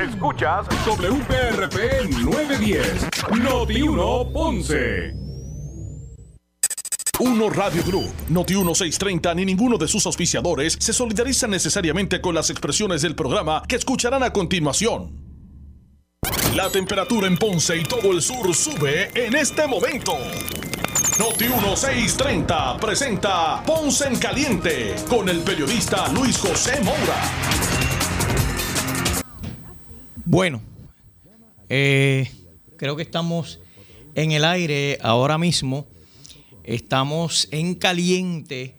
Escuchas WPRP 910, Noti 1 Ponce. Uno Radio Group, Noti 1630 ni ninguno de sus auspiciadores se solidariza necesariamente con las expresiones del programa que escucharán a continuación. La temperatura en Ponce y todo el sur sube en este momento. Noti 1630 presenta Ponce en Caliente con el periodista Luis José Moura. Bueno, eh, creo que estamos en el aire ahora mismo. Estamos en caliente,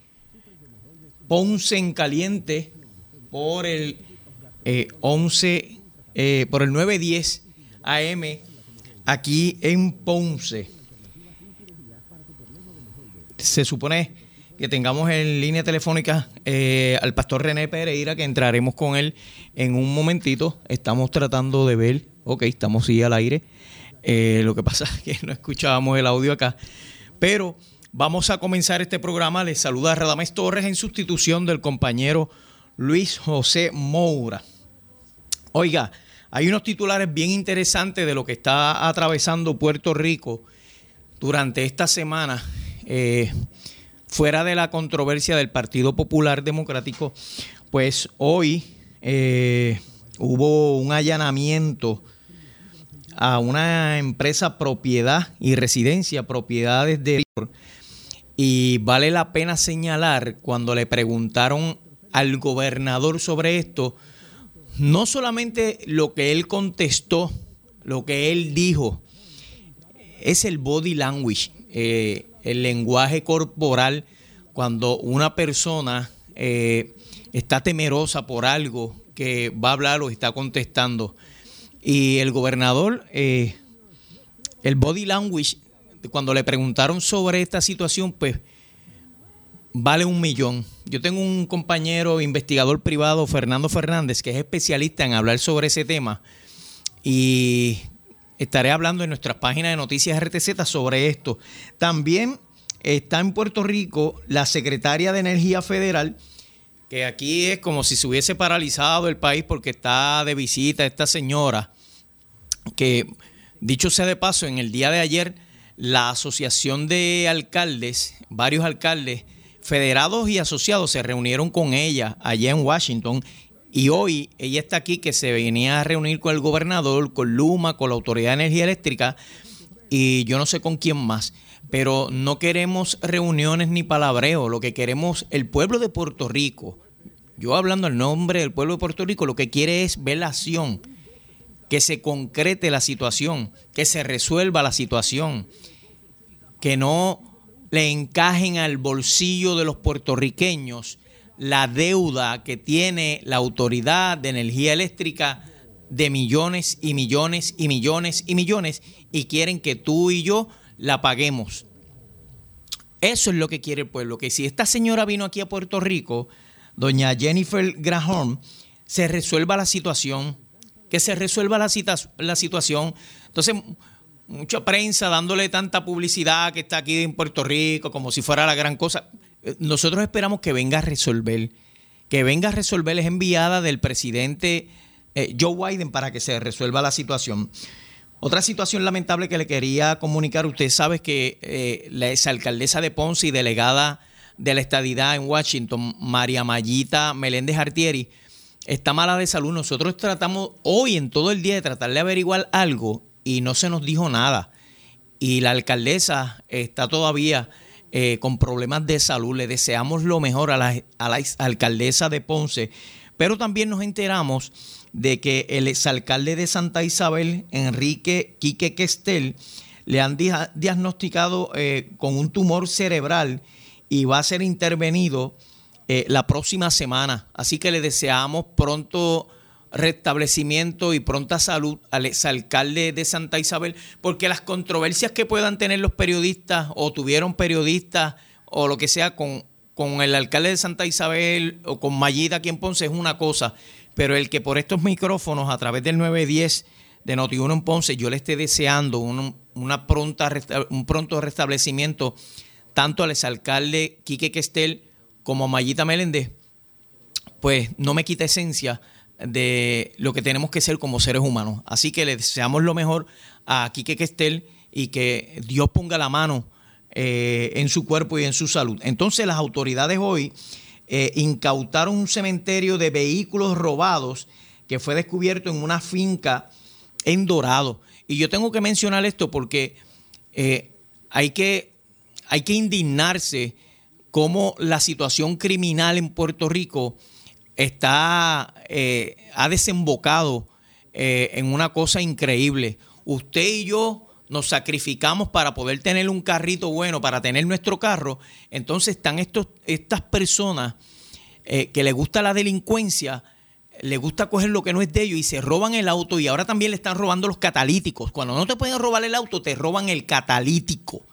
Ponce en caliente por el 11, eh, por el 910 AM aquí en Ponce. Se supone que tengamos en línea telefónica eh, al pastor René Pereira, que entraremos con él en un momentito. Estamos tratando de ver, ok, estamos sí al aire. Eh, lo que pasa es que no escuchábamos el audio acá. Pero vamos a comenzar este programa. Les saluda Radamés Torres en sustitución del compañero Luis José Moura. Oiga, hay unos titulares bien interesantes de lo que está atravesando Puerto Rico durante esta semana. Eh, fuera de la controversia del Partido Popular Democrático, pues hoy eh, hubo un allanamiento a una empresa propiedad y residencia, propiedades de... Y vale la pena señalar cuando le preguntaron al gobernador sobre esto, no solamente lo que él contestó, lo que él dijo, es el body language, eh, el lenguaje corporal, cuando una persona eh, está temerosa por algo que va a hablar o está contestando. Y el gobernador, eh, el body language, cuando le preguntaron sobre esta situación, pues vale un millón. Yo tengo un compañero investigador privado, Fernando Fernández, que es especialista en hablar sobre ese tema. Y estaré hablando en nuestras páginas de noticias RTZ sobre esto. También está en Puerto Rico la secretaria de Energía Federal, que aquí es como si se hubiese paralizado el país porque está de visita esta señora, que dicho sea de paso, en el día de ayer la Asociación de Alcaldes, varios alcaldes, federados y asociados se reunieron con ella allá en Washington y hoy ella está aquí que se venía a reunir con el gobernador, con Luma, con la Autoridad de Energía Eléctrica y yo no sé con quién más. Pero no queremos reuniones ni palabreo, lo que queremos, el pueblo de Puerto Rico, yo hablando el nombre del pueblo de Puerto Rico, lo que quiere es ver la acción, que se concrete la situación, que se resuelva la situación, que no le encajen al bolsillo de los puertorriqueños la deuda que tiene la Autoridad de Energía Eléctrica de millones y millones y millones y millones y quieren que tú y yo la paguemos. Eso es lo que quiere el pueblo, que si esta señora vino aquí a Puerto Rico, doña Jennifer Graham, se resuelva la situación, que se resuelva la, la situación. Entonces, mucha prensa dándole tanta publicidad que está aquí en Puerto Rico como si fuera la gran cosa. Nosotros esperamos que venga a resolver, que venga a resolver, es enviada del presidente eh, Joe Biden para que se resuelva la situación. Otra situación lamentable que le quería comunicar, usted sabe que eh, la exalcaldesa de Ponce y delegada de la estadidad en Washington, María Mayita Meléndez Artieri, está mala de salud. Nosotros tratamos hoy en todo el día de tratar de averiguar algo y no se nos dijo nada. Y la alcaldesa está todavía eh, con problemas de salud. Le deseamos lo mejor a la, alcaldesa de Ponce, pero también nos enteramos de que el exalcalde de Santa Isabel, Enrique Quique Questel, le han diagnosticado eh, con un tumor cerebral y va a ser intervenido eh, la próxima semana. Así que le deseamos pronto restablecimiento y pronta salud al exalcalde de Santa Isabel, porque las controversias que puedan tener los periodistas o tuvieron periodistas o lo que sea con, con el alcalde de Santa Isabel o con Mayida aquí en Ponce es una cosa, pero el que por estos micrófonos a través del 910 de Noti1 en Ponce yo le esté deseando un, una pronta, un pronto restablecimiento tanto al exalcalde Quique Questel como a Mayita Meléndez, pues no me quita esencia de lo que tenemos que ser como seres humanos. Así que le deseamos lo mejor a Quique Questel y que Dios ponga la mano eh, en su cuerpo y en su salud. Entonces las autoridades hoy eh, incautaron un cementerio de vehículos robados que fue descubierto en una finca en Dorado. Y yo tengo que mencionar esto porque eh, hay, que, hay que indignarse cómo la situación criminal en Puerto Rico está, ha desembocado en una cosa increíble. Usted y yo nos sacrificamos para poder tener un carrito bueno, para tener nuestro carro, entonces están estos, estas personas eh, que les gusta la delincuencia, les gusta coger lo que no es de ellos y se roban el auto y ahora también le están robando los catalíticos. Cuando no te pueden robar el auto, te roban el catalítico.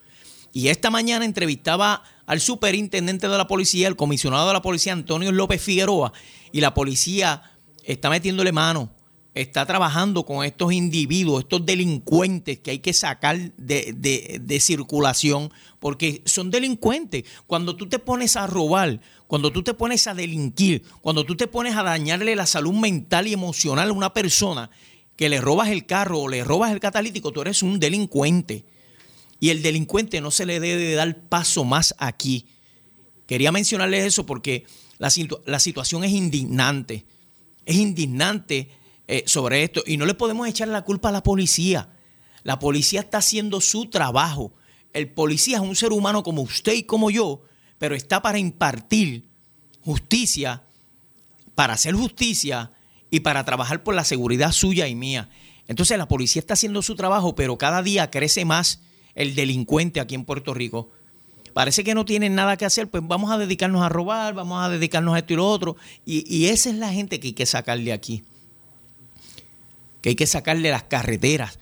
Y esta mañana entrevistaba al superintendente de la policía, el comisionado de la policía, Antonio López Figueroa, y la policía está metiéndole mano está trabajando con estos individuos, estos delincuentes que hay que sacar de, circulación, porque son delincuentes. Cuando tú te pones a robar, cuando tú te pones a delinquir, cuando tú te pones a dañarle la salud mental y emocional a una persona, que le robas el carro o le robas el catalítico, tú eres un delincuente. Y el delincuente no se le debe dar paso más aquí. Quería mencionarles eso porque la, situación es indignante. Es indignante eh, sobre esto y no le podemos echar la culpa a la policía. La policía está haciendo su trabajo. El policía es un ser humano como usted y como yo, pero está para impartir justicia, para hacer justicia y para trabajar por la seguridad suya y mía. Entonces la policía está haciendo su trabajo, pero cada día crece más el delincuente aquí en Puerto Rico. Parece que no tienen nada que hacer, pues vamos a dedicarnos a robar, vamos a dedicarnos a esto y lo otro. Y, y esa es la gente que hay que sacarle aquí que hay que sacarle las carreteras,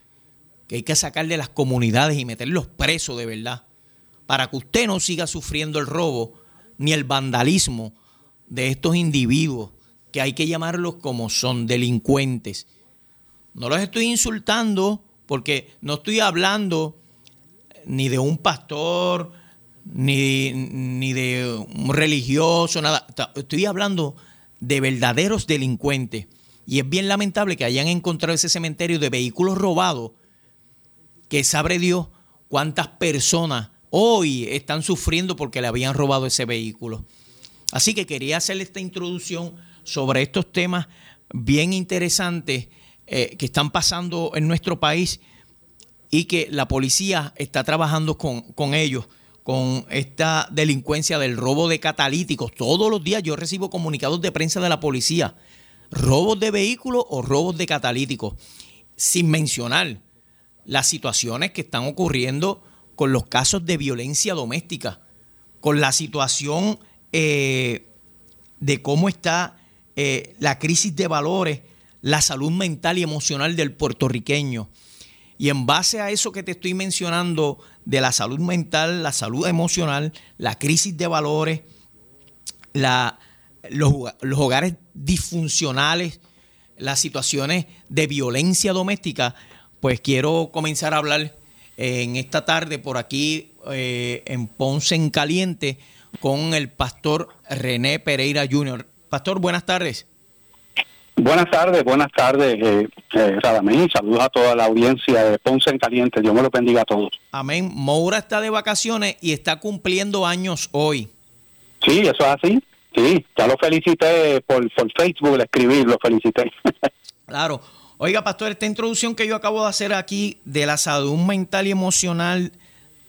que hay que sacarle las comunidades y meterlos presos de verdad, para que usted no siga sufriendo el robo ni el vandalismo de estos individuos, que hay que llamarlos como son, delincuentes. No los estoy insultando porque no estoy hablando ni de un pastor, ni, ni de un religioso, nada. Estoy hablando de verdaderos delincuentes y es bien lamentable que hayan encontrado ese cementerio de vehículos robados, que sabe Dios cuántas personas hoy están sufriendo porque le habían robado ese vehículo. Así que quería hacerle esta introducción sobre estos temas bien interesantes eh, que están pasando en nuestro país y que la policía está trabajando con, con ellos, con esta delincuencia del robo de catalíticos. Todos los días yo recibo comunicados de prensa de la policía robos de vehículos o robos de catalíticos, sin mencionar las situaciones que están ocurriendo con los casos de violencia doméstica, con la situación eh, de cómo está eh, la crisis de valores, la salud mental y emocional del puertorriqueño. Y en base a eso que te estoy mencionando de la salud mental, la salud emocional, la crisis de valores, los, hogares disfuncionales, las situaciones de violencia doméstica, pues quiero comenzar a hablar en esta tarde por aquí eh, en Ponce en Caliente con el pastor René Pereira Jr. Pastor, buenas tardes. Buenas tardes, buenas tardes, eh, eh Saludos a toda la audiencia de Ponce en Caliente. Dios me lo bendiga a todos. Amén. Moura está de vacaciones y está cumpliendo años hoy. Sí, eso es así. Sí, ya lo felicité por, por Facebook, le escribí, lo felicité. claro. Oiga, pastor, esta introducción que yo acabo de hacer aquí de la salud mental y emocional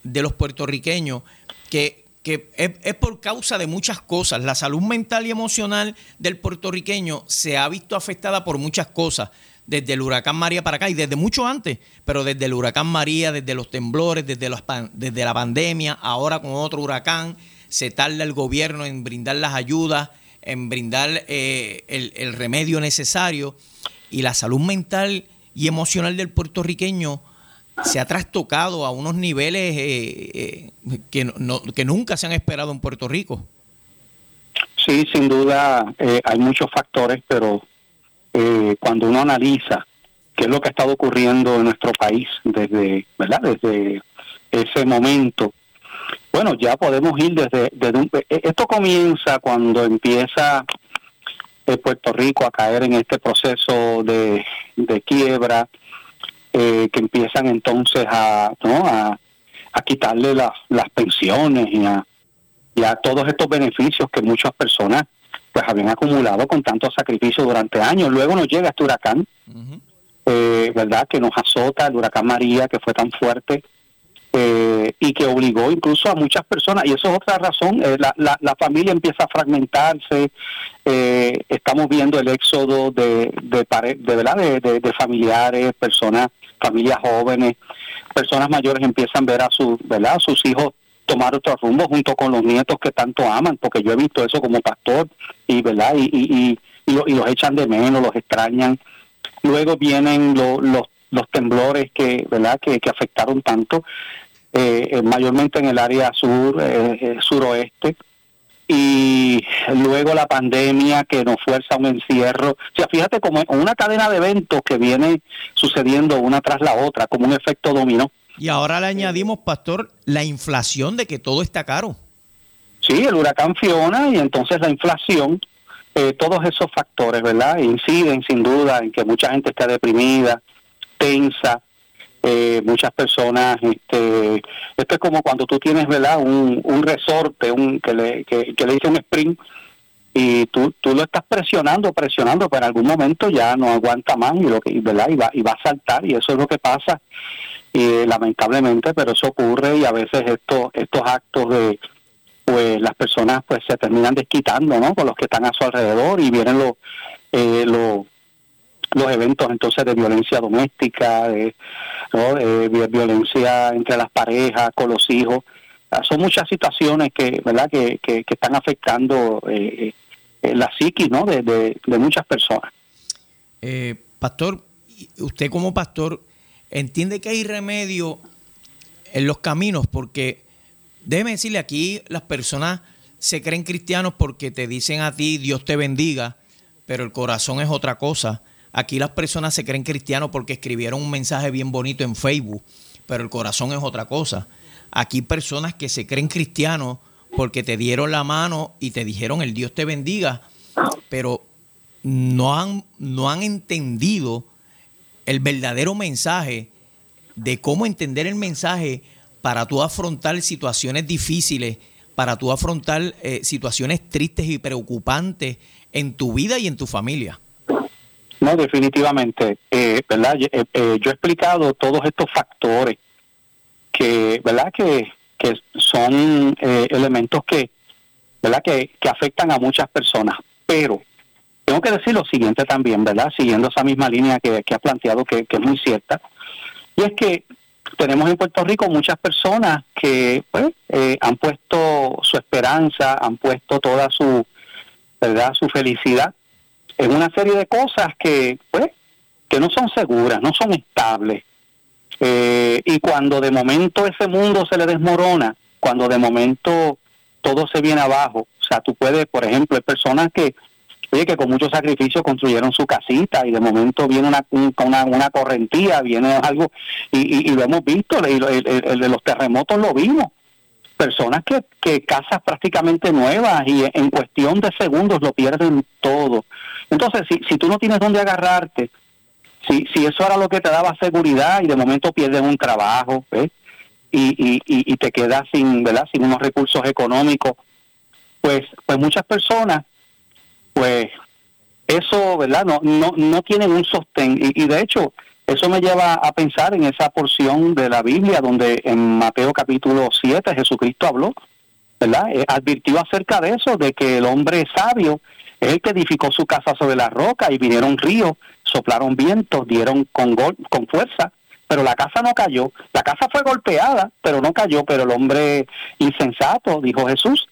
de los puertorriqueños, que, que es, por causa de muchas cosas. La salud mental y emocional del puertorriqueño se ha visto afectada por muchas cosas, desde el huracán María para acá y desde mucho antes, pero desde el huracán María, desde los temblores, desde, desde la pandemia, ahora con otro huracán se tarda el gobierno en brindar las ayudas, en brindar eh, el, remedio necesario y la salud mental y emocional del puertorriqueño se ha trastocado a unos niveles eh, eh, que, que nunca se han esperado en Puerto Rico. Sí, sin duda hay muchos factores, pero cuando uno analiza qué es lo que ha estado ocurriendo en nuestro país desde, ¿verdad? desde ese momento bueno, ya podemos ir desde, desde un, e, esto comienza cuando empieza eh, Puerto Rico a caer en este proceso de, quiebra, eh, que empiezan entonces a, ¿no? a, quitarle las pensiones y a, todos estos beneficios que muchas personas pues habían acumulado con tanto sacrificio durante años. Luego nos llega este huracán, eh, ¿verdad? Que nos azota, el huracán María, que fue tan fuerte eh, y que obligó incluso a muchas personas, y eso es otra razón, eh, la, la, familia empieza a fragmentarse, estamos viendo el éxodo de, de, de, ¿verdad? De, familiares, personas, familias jóvenes, personas mayores empiezan a ver a, su, ¿verdad? sus hijos tomar otro rumbo junto con los nietos que tanto aman, porque yo he visto eso como pastor y verdad y, y, y, los echan de menos, los extrañan. Luego vienen los, los temblores que verdad que, que afectaron tanto eh, eh, mayormente en el área sur, eh, eh, suroeste, y luego la pandemia que nos fuerza un encierro. O sea, fíjate como una cadena de eventos que viene sucediendo una tras la otra, como un efecto dominó. Y ahora le añadimos, pastor, la inflación de que todo está caro. Sí, el huracán Fiona y entonces la inflación, todos esos factores, ¿verdad? Inciden sin duda en que mucha gente está deprimida, tensa, eh, muchas personas, este, esto es como cuando tú tienes, ¿verdad? Un, un resorte, un que le, que, le dice un sprint y tú, tú lo estás presionando, presionando, pero en algún momento ya no aguanta más y lo que, ¿verdad? Y va, y va a saltar y eso es lo que pasa y lamentablemente, pero eso ocurre y a veces estos estos actos de pues las personas pues se terminan desquitando, ¿no? Con los que están a su alrededor y vienen los eh, los los eventos entonces de violencia doméstica, de, violencia entre las parejas, con los hijos. Ah, son muchas situaciones que, ¿verdad? que, que, están afectando eh, eh, la psiquis ¿no? de, de, muchas personas. Eh, pastor, usted como pastor entiende que hay remedio en los caminos porque déjeme decirle aquí las personas se creen cristianos porque te dicen a ti Dios te bendiga, pero el corazón es otra cosa. Aquí las personas se creen cristianos porque escribieron un mensaje bien bonito en Facebook, pero el corazón es otra cosa. Aquí personas que se creen cristianos porque te dieron la mano y te dijeron el Dios te bendiga, pero no han, no han entendido el verdadero mensaje de cómo entender el mensaje para tú afrontar situaciones difíciles, para tú afrontar eh, situaciones tristes y preocupantes en tu vida y en tu familia. No, definitivamente, eh, ¿verdad? Eh, eh, yo he explicado todos estos factores que, ¿verdad? Que, que son elementos que, ¿verdad? Que, que afectan a muchas personas, pero tengo que decir lo siguiente también, ¿verdad? Siguiendo esa misma línea que, que has planteado, que, que es muy cierta, y es que tenemos en Puerto Rico muchas personas que pues, han puesto su esperanza, han puesto toda su, ¿verdad? Su felicidad en una serie de cosas que, pues, que no son seguras, no son estables. Eh, y cuando de momento ese mundo se le desmorona, cuando de momento todo se viene abajo, o sea, tú puedes, por ejemplo, hay personas que, oye, que con mucho sacrificio construyeron su casita y de momento viene una, una, una correntía, viene algo, y, y, lo hemos visto, el, el, de los terremotos lo vimos, personas que, que casas prácticamente nuevas y en cuestión de segundos lo pierden todo. Entonces, si, si tú no tienes dónde agarrarte, si, si eso era lo que te daba seguridad y de momento pierdes un trabajo, Y, y, y, te quedas sin, ¿verdad? Sin unos recursos económicos, pues, pues muchas personas, pues, eso, ¿verdad? No, no, no tienen un sostén. Y, y de hecho, eso me lleva a pensar en esa porción de la Biblia donde en Mateo capítulo 7 Jesucristo habló, ¿verdad? Eh, advirtió acerca de eso, de que el hombre sabio es el que edificó su casa sobre la roca y vinieron ríos, soplaron vientos, dieron con, con fuerza, pero la casa no cayó. La casa fue golpeada, pero no cayó. Pero el hombre insensato, dijo Jesús,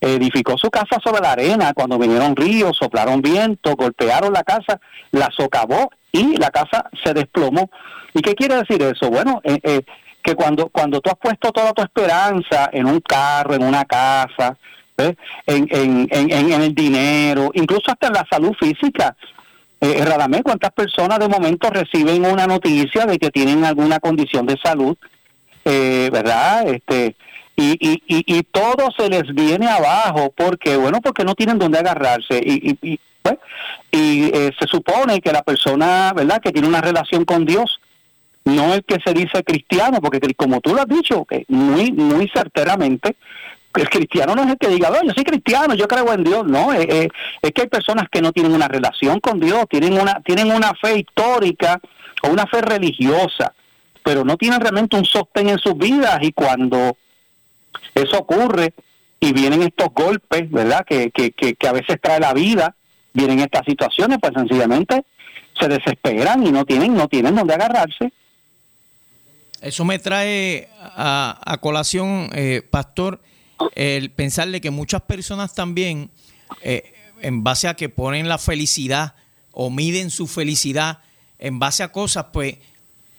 edificó su casa sobre la arena. Cuando vinieron ríos, soplaron vientos, golpearon la casa, la socavó y la casa se desplomó. ¿Y qué quiere decir eso? Bueno, eh, eh, que cuando, cuando tú has puesto toda tu esperanza en un carro, en una casa, en, en, en, en, el dinero, incluso hasta en la salud física. Eh, ¿cuántas personas de momento reciben una noticia de que tienen alguna condición de salud? Eh, ¿Verdad? Este, y, y, y, todo se les viene abajo porque, bueno, porque no tienen dónde agarrarse. Y, y, Pues, eh, se supone que la persona, ¿verdad?, que tiene una relación con Dios, no el que se dice cristiano, porque como tú lo has dicho, que muy, muy certeramente, el cristiano no es el que diga, yo soy cristiano, yo creo en Dios, no, es, es, que hay personas que no tienen una relación con Dios, tienen una, tienen una fe histórica o una fe religiosa, pero no tienen realmente un sostén en sus vidas y cuando eso ocurre y vienen estos golpes, ¿verdad? Que, que, que, a veces trae la vida, vienen estas situaciones, pues sencillamente se desesperan y no tienen, no tienen dónde agarrarse. Eso me trae a, colación, eh, Pastor, el pensarle que muchas personas también, eh, en base a que ponen la felicidad o miden su felicidad en base a cosas, pues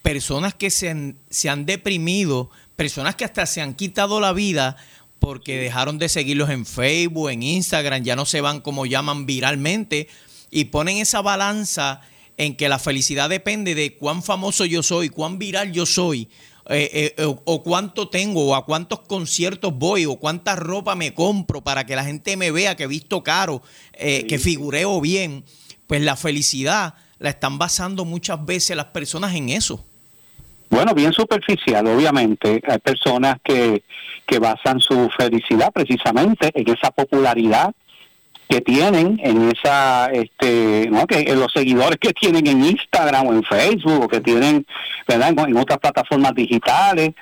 personas que se se han deprimido, personas que hasta se han quitado la vida porque dejaron de seguirlos en Facebook, en Instagram, ya no se van como llaman viralmente y ponen esa balanza en que la felicidad depende de cuán famoso yo soy, cuán viral yo soy, eh, eh, o, cuánto tengo, o a cuántos conciertos voy, o cuánta ropa me compro para que la gente me vea que he visto caro, eh, que figureo bien, pues la felicidad la están basando muchas veces las personas en eso. Bueno, bien superficial, obviamente. Hay personas que, que basan su felicidad precisamente en esa popularidad que tienen en esa este no que en los seguidores que tienen en Instagram o en Facebook o que tienen verdad en, otras plataformas digitales.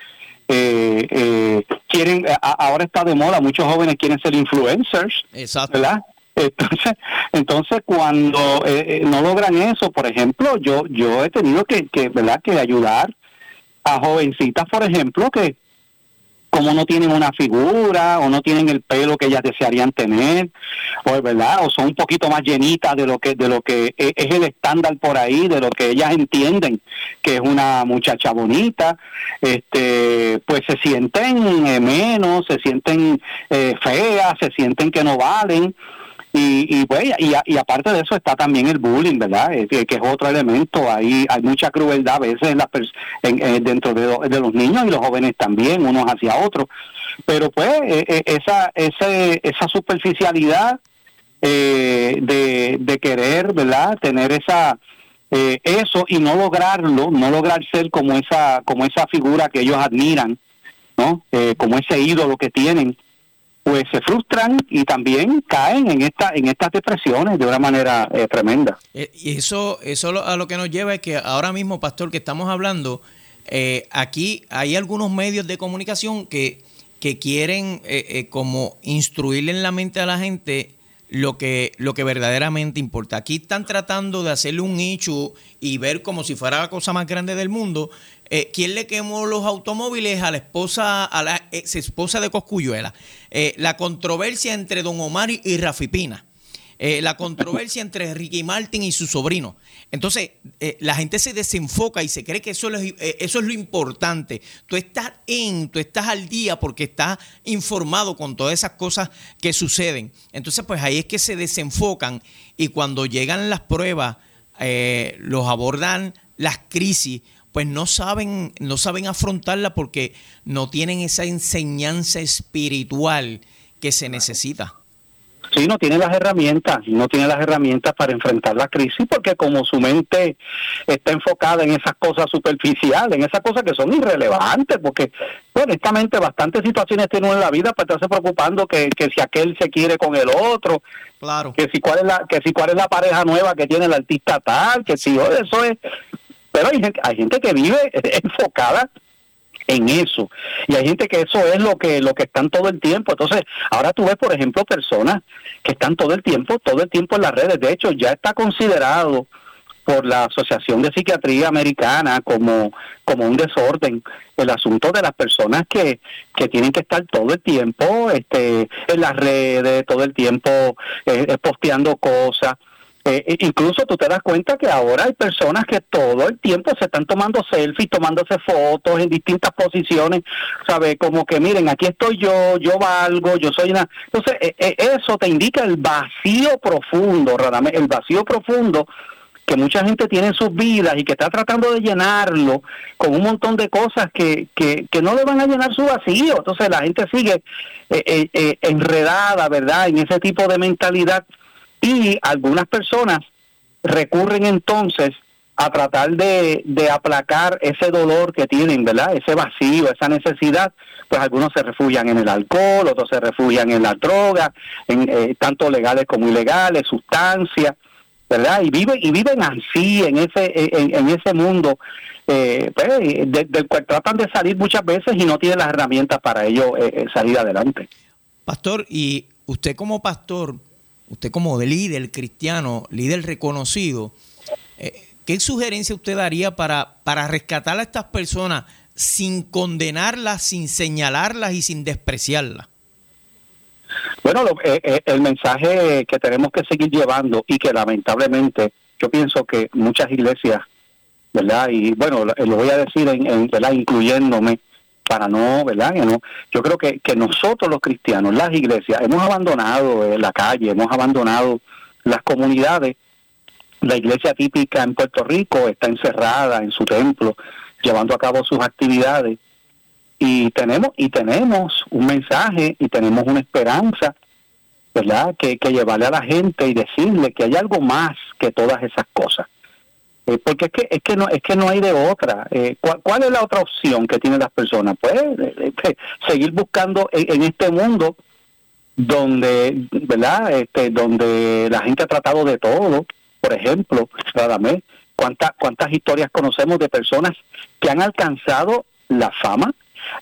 Eh, eh, quieren ahora está de moda muchos jóvenes quieren ser influencers Exacto. verdad entonces entonces cuando eh, no logran eso por ejemplo yo yo he tenido que, que verdad que ayudar a jovencitas, por ejemplo, que como no tienen una figura o no tienen el pelo que ellas desearían tener, o verdad, o son un poquito más llenitas de lo que de lo que e, es el estándar por ahí, de lo que ellas entienden que es una muchacha bonita, este, pues se sienten eh, menos, se sienten eh, feas, se sienten que no valen y, y, pues, y, aparte de eso está también el bullying, ¿verdad? que es otro elemento. Hay, hay mucha crueldad a veces en la en, dentro de, de, los niños y los jóvenes también, unos hacia otros. Pero pues e, e, esa, ese, esa superficialidad eh, de, de querer, ¿verdad? Tener esa eh, eso y no lograrlo, no lograr ser como esa, como esa figura que ellos admiran, ¿no? Eh, como ese ídolo que tienen pues se frustran y también caen en esta en estas depresiones de una manera eh, tremenda. Eh, y eso eso a lo que nos lleva es que ahora mismo, pastor, que estamos hablando, eh, aquí hay algunos medios de comunicación que, que quieren como instruirle en la mente a la gente lo que, lo que verdaderamente importa. Aquí están tratando de hacerle un nicho y ver como si fuera la cosa más grande del mundo, eh, ¿Quién le quemó los automóviles a la esposa, a la ex esposa de Coscuyuela? Eh, la controversia entre Don Omar y, Rafi Pina. Eh, la controversia entre Ricky Martin y su sobrino. Entonces, la gente se desenfoca y se cree que eso es, eso es lo importante. Tú estás en, tú estás al día porque estás informado con todas esas cosas que suceden. Entonces, pues ahí es que se desenfocan y cuando llegan las pruebas, los abordan las crisis pues no saben, no saben afrontarla porque no tienen esa enseñanza espiritual que se necesita. Sí, no tiene las herramientas, no tiene las herramientas para enfrentar la crisis porque como su mente está enfocada en esas cosas superficiales, en esas cosas que son irrelevantes, porque honestamente bastantes situaciones tiene uno en la vida para estarse preocupando que, que si aquel se quiere con el otro, claro. que si cuál es la que si cuál es la pareja nueva que tiene el artista tal, que si eso es pero hay gente, hay gente que vive enfocada en eso. Y hay gente que eso es lo que lo que están todo el tiempo. Entonces ahora tú ves por ejemplo personas que están todo el tiempo todo el tiempo en las redes. De hecho ya está considerado por la Asociación de Psiquiatría Americana como, como un desorden el asunto de las personas que, que tienen que estar todo el tiempo este en las redes todo el tiempo eh, eh, posteando cosas eh, incluso tú te das cuenta que ahora hay personas que todo el tiempo se están tomando selfies, tomándose fotos en distintas posiciones, ¿sabes? Como que miren, aquí estoy yo, yo valgo, yo soy una... Entonces, eh, eh, eso te indica el vacío profundo, el vacío profundo que mucha gente tiene en sus vidas y que está tratando de llenarlo con un montón de cosas que, que, que no le van a llenar su vacío. Entonces la gente sigue enredada, ¿verdad? En ese tipo de mentalidad Y algunas personas recurren entonces a tratar de, de aplacar ese dolor que tienen, ¿verdad? Ese vacío, esa necesidad, pues algunos se refugian en el alcohol, otros se refugian en la droga, en, eh, tanto legales como ilegales, sustancias, ¿verdad? Y viven, y viven así, en ese, en, ese mundo, eh, pues, del cual tratan de salir muchas veces y no tienen las herramientas para ello eh, salir adelante. Pastor, y usted como pastor, usted como líder cristiano, líder reconocido, ¿Qué sugerencia usted daría para, para rescatar a estas personas sin condenarlas, sin señalarlas y sin despreciarlas? Bueno, eh, eh, el mensaje que tenemos que seguir llevando y que lamentablemente yo pienso que muchas iglesias, ¿verdad? Y bueno, lo voy a decir en, ¿verdad? incluyéndome para no, ¿verdad? No, yo creo que, que nosotros los cristianos, las iglesias, hemos abandonado eh, la calle, hemos abandonado las comunidades la iglesia típica en Puerto Rico está encerrada en su templo, llevando a cabo sus actividades. Y tenemos, y tenemos un mensaje y tenemos una esperanza, ¿verdad? Que, que llevarle a la gente y decirle que hay algo más que todas esas cosas. Eh, porque es que es que no es que no hay de otra. Eh, ¿cuál, es la otra opción que tienen las personas? Pues eh, seguir buscando en, este mundo donde, ¿verdad? Este, donde la gente ha tratado de todo, por ejemplo, Radamés, ¿cuántas, ¿cuántas historias conocemos de personas que han alcanzado la fama,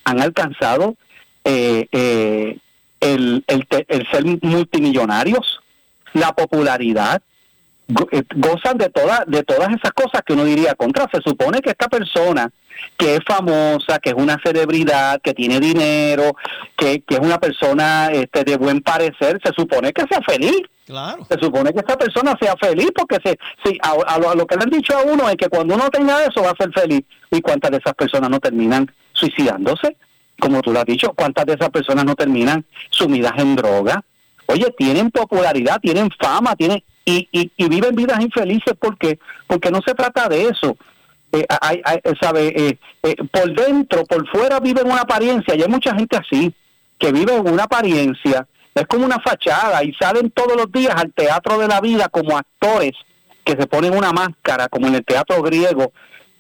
han alcanzado eh, eh, el, el, ser multimillonarios, la popularidad, gozan de todas de todas esas cosas que uno diría contra se supone que esta persona que es famosa que es una celebridad que tiene dinero que, que es una persona este de buen parecer se supone que sea feliz Claro. Se supone que esta persona sea feliz porque se, si, a, lo, que le han dicho a uno es que cuando uno tenga eso va a ser feliz. ¿Y cuántas de esas personas no terminan suicidándose? Como tú lo has dicho, ¿cuántas de esas personas no terminan sumidas en droga? Oye, tienen popularidad, tienen fama, tienen y, y, viven vidas infelices porque porque no se trata de eso. Eh, hay, sabe, eh, eh, por dentro, por fuera viven una apariencia y hay mucha gente así que vive una apariencia es como una fachada y salen todos los días al teatro de la vida como actores que se ponen una máscara, como en el teatro griego,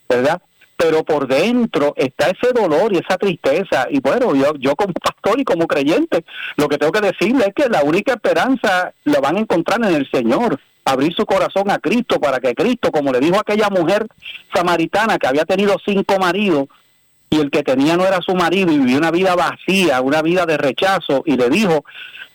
¿verdad? Pero por dentro está ese dolor y esa tristeza. Y bueno, yo, yo como pastor y como creyente, lo que tengo que decirle es que la única esperanza la van a encontrar en el Señor. Abrir su corazón a Cristo para que Cristo, como le dijo aquella mujer samaritana que había tenido cinco maridos, y el que tenía no era su marido y vivía una vida vacía, una vida de rechazo, y le dijo,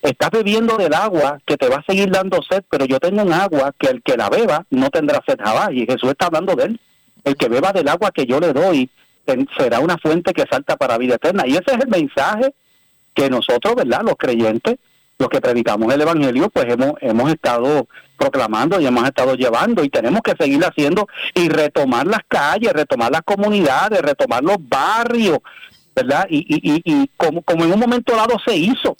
estás bebiendo del agua que te va a seguir dando sed, pero yo tengo un agua que el que la beba no tendrá sed jamás, y Jesús está hablando de él, el que beba del agua que yo le doy será una fuente que salta para vida eterna, y ese es el mensaje que nosotros, ¿verdad?, los creyentes, los que predicamos el Evangelio, pues hemos, hemos estado proclamando y hemos estado llevando y tenemos que seguir haciendo y retomar las calles, retomar las comunidades, retomar los barrios, ¿verdad? Y, como, como en un momento dado se hizo.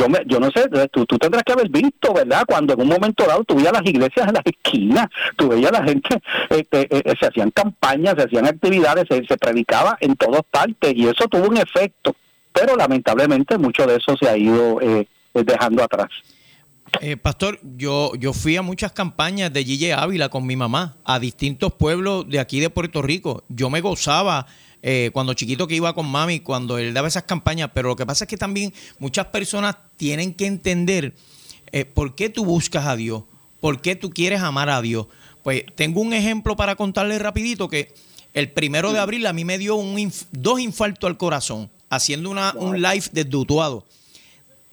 Yo, me, yo no sé, tú, tú tendrás que haber visto, ¿verdad? Cuando en un momento dado tú veías las iglesias en las esquinas, tú veías la gente, este, eh, eh, se hacían campañas, se hacían actividades, se, predicaba en todas partes y eso tuvo un efecto, pero lamentablemente mucho de eso se ha ido eh, dejando atrás. Eh, pastor, yo, yo fui a muchas campañas de Gille Ávila con mi mamá, a distintos pueblos de aquí de Puerto Rico. Yo me gozaba eh, cuando chiquito que iba con mami, cuando él daba esas campañas, pero lo que pasa es que también muchas personas tienen que entender eh, por qué tú buscas a Dios, por qué tú quieres amar a Dios. Pues tengo un ejemplo para contarles rapidito que el primero de abril a mí me dio un dos infartos al corazón, haciendo una, un live desdutuado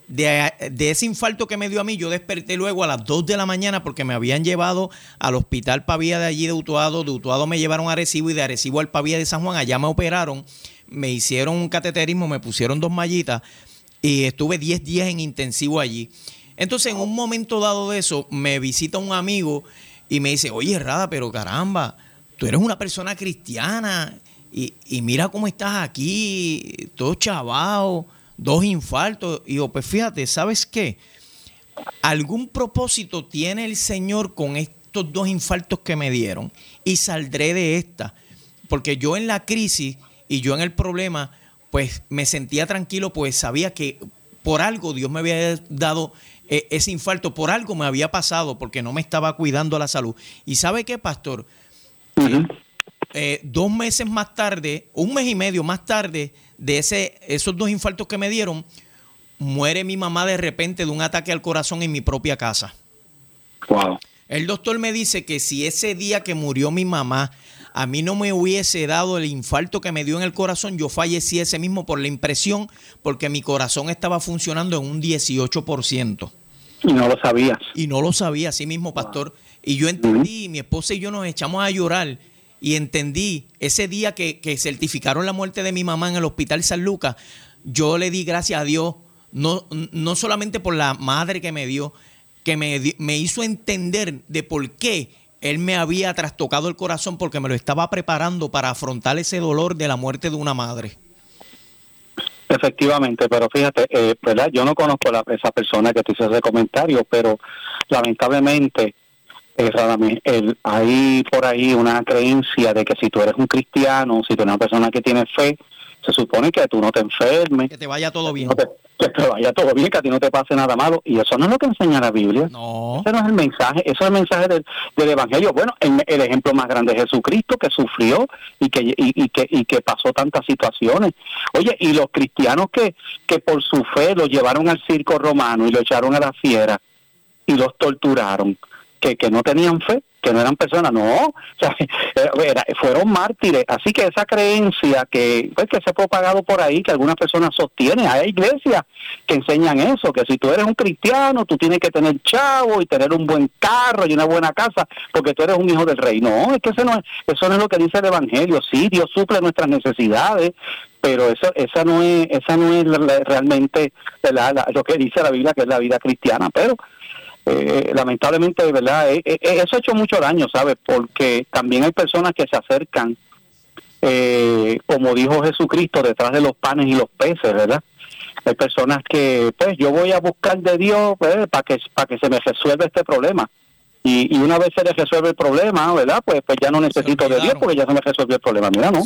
de, ese infarto que me dio a mí, yo desperté luego a las 2 de la mañana porque me habían llevado al hospital Pavía de allí de Utuado. De Utuado me llevaron a Arecibo y de Arecibo al Pavía de San Juan. Allá me operaron, me hicieron un cateterismo, me pusieron dos mallitas y estuve 10 días en intensivo allí. Entonces, en un momento dado de eso, me visita un amigo y me dice, oye, Rada, pero caramba, tú eres una persona cristiana y, y mira cómo estás aquí, todo chavao dos infartos. Y yo, pues fíjate, ¿sabes qué? Algún propósito tiene el Señor con estos dos infartos que me dieron y saldré de esta. Porque yo en la crisis y yo en el problema, pues me sentía tranquilo, pues sabía que por algo Dios me había dado eh, ese infarto, por algo me había pasado, porque no me estaba cuidando la salud. ¿Y sabe qué, pastor? Eh, dos meses más tarde, un mes y medio más tarde de ese, esos dos infartos que me dieron, muere mi mamá de repente de un ataque al corazón en mi propia casa. Wow. El doctor me dice que si ese día que murió mi mamá a mí no me hubiese dado el infarto que me dio en el corazón, yo fallecí ese mismo por la impresión, porque mi corazón estaba funcionando en un 18%. Y no lo sabías. Y no lo sabía, así mismo, pastor. Y yo entendí, mi esposa y yo nos echamos a llorar y entendí ese día que, certificaron la muerte de mi mamá en el Hospital San Lucas, yo le di gracias a Dios, no, no solamente por la madre que me dio, que me, me hizo entender de por qué él me había trastocado el corazón porque me lo estaba preparando para afrontar ese dolor de la muerte de una madre. Efectivamente, pero fíjate, eh, ¿verdad? Yo no conozco a esa persona que te hizo ese comentario, pero lamentablemente eh, el, hay por ahí una creencia de que si tú eres un cristiano, si tú eres una persona que tiene fe, se supone que tú no te enfermes. Que te vaya todo bien. que te vaya todo bien, que a ti no te pase nada malo. Y eso no es lo que enseña la Biblia. No. Ese no es el mensaje, eso es el mensaje del, Evangelio. Bueno, el, ejemplo más grande es Jesucristo, que sufrió y que, y, que, y que pasó tantas situaciones. Oye, y los cristianos que, que por su fe lo llevaron al circo romano y lo echaron a la fiera y los torturaron, que, que no tenían fe que no eran personas, no, o sea, fueron mártires. Así que esa creencia que, pues, que se ha propagado por ahí, que algunas personas sostienen, hay iglesias que enseñan eso, que si tú eres un cristiano, tú tienes que tener chavo y tener un buen carro y una buena casa, porque tú eres un hijo del rey. No, es que eso no es, eso no es lo que dice el Evangelio. Sí, Dios suple nuestras necesidades, pero eso, esa no es, esa no es realmente lo que dice la Biblia, que es la vida cristiana. Pero eh, lamentablemente, ¿verdad? Eh, eh, eso ha hecho mucho daño, ¿sabes? Porque también hay personas que se acercan, como dijo Jesucristo, detrás de los panes y los peces, ¿verdad? Hay personas que, pues, yo voy a buscar de Dios pues, para que para que se me resuelva este problema. Y, una vez se le resuelve el problema, ¿verdad? Pues, pues ya no necesito de Dios porque ya se me resolvió el problema. Mira, ¿no?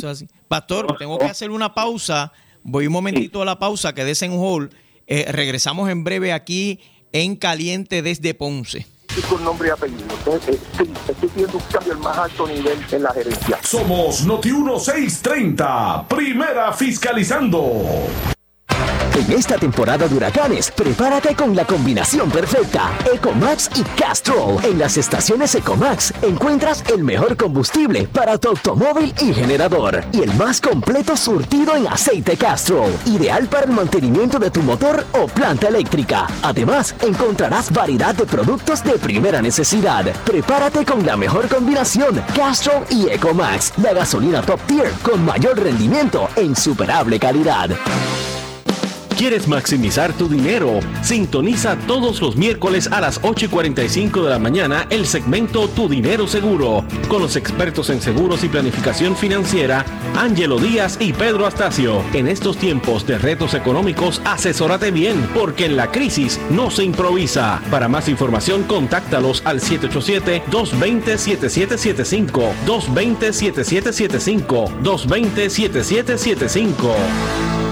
Pastor, tengo que hacer una pausa. Voy un momentito a la pausa, quédese en hall. regresamos en breve aquí en caliente desde Ponce. Con nombre y apellido. Eh, sí, estoy pidiendo un cambio al más alto nivel en la gerencia. Somos Noti 1630, primera fiscalizando. En esta temporada de huracanes, prepárate con la combinación perfecta. Ecomax y Castrol. En las estaciones Ecomax encuentras el mejor combustible para tu automóvil y generador. Y el más completo surtido en aceite Castrol. Ideal para el mantenimiento de tu motor o planta eléctrica. Además, encontrarás variedad de productos de primera necesidad. Prepárate con la mejor combinación. Castrol y Ecomax. La gasolina top tier con mayor rendimiento e insuperable calidad. ¿Quieres maximizar tu dinero? Sintoniza todos los miércoles a las 8 y 45 de la mañana el segmento Tu Dinero Seguro con los expertos en seguros y planificación financiera Ángelo Díaz y Pedro Astacio. En estos tiempos de retos económicos, asesórate bien porque en la crisis no se improvisa. Para más información, contáctalos al 787-220-7775. 220-7775. 220-7775.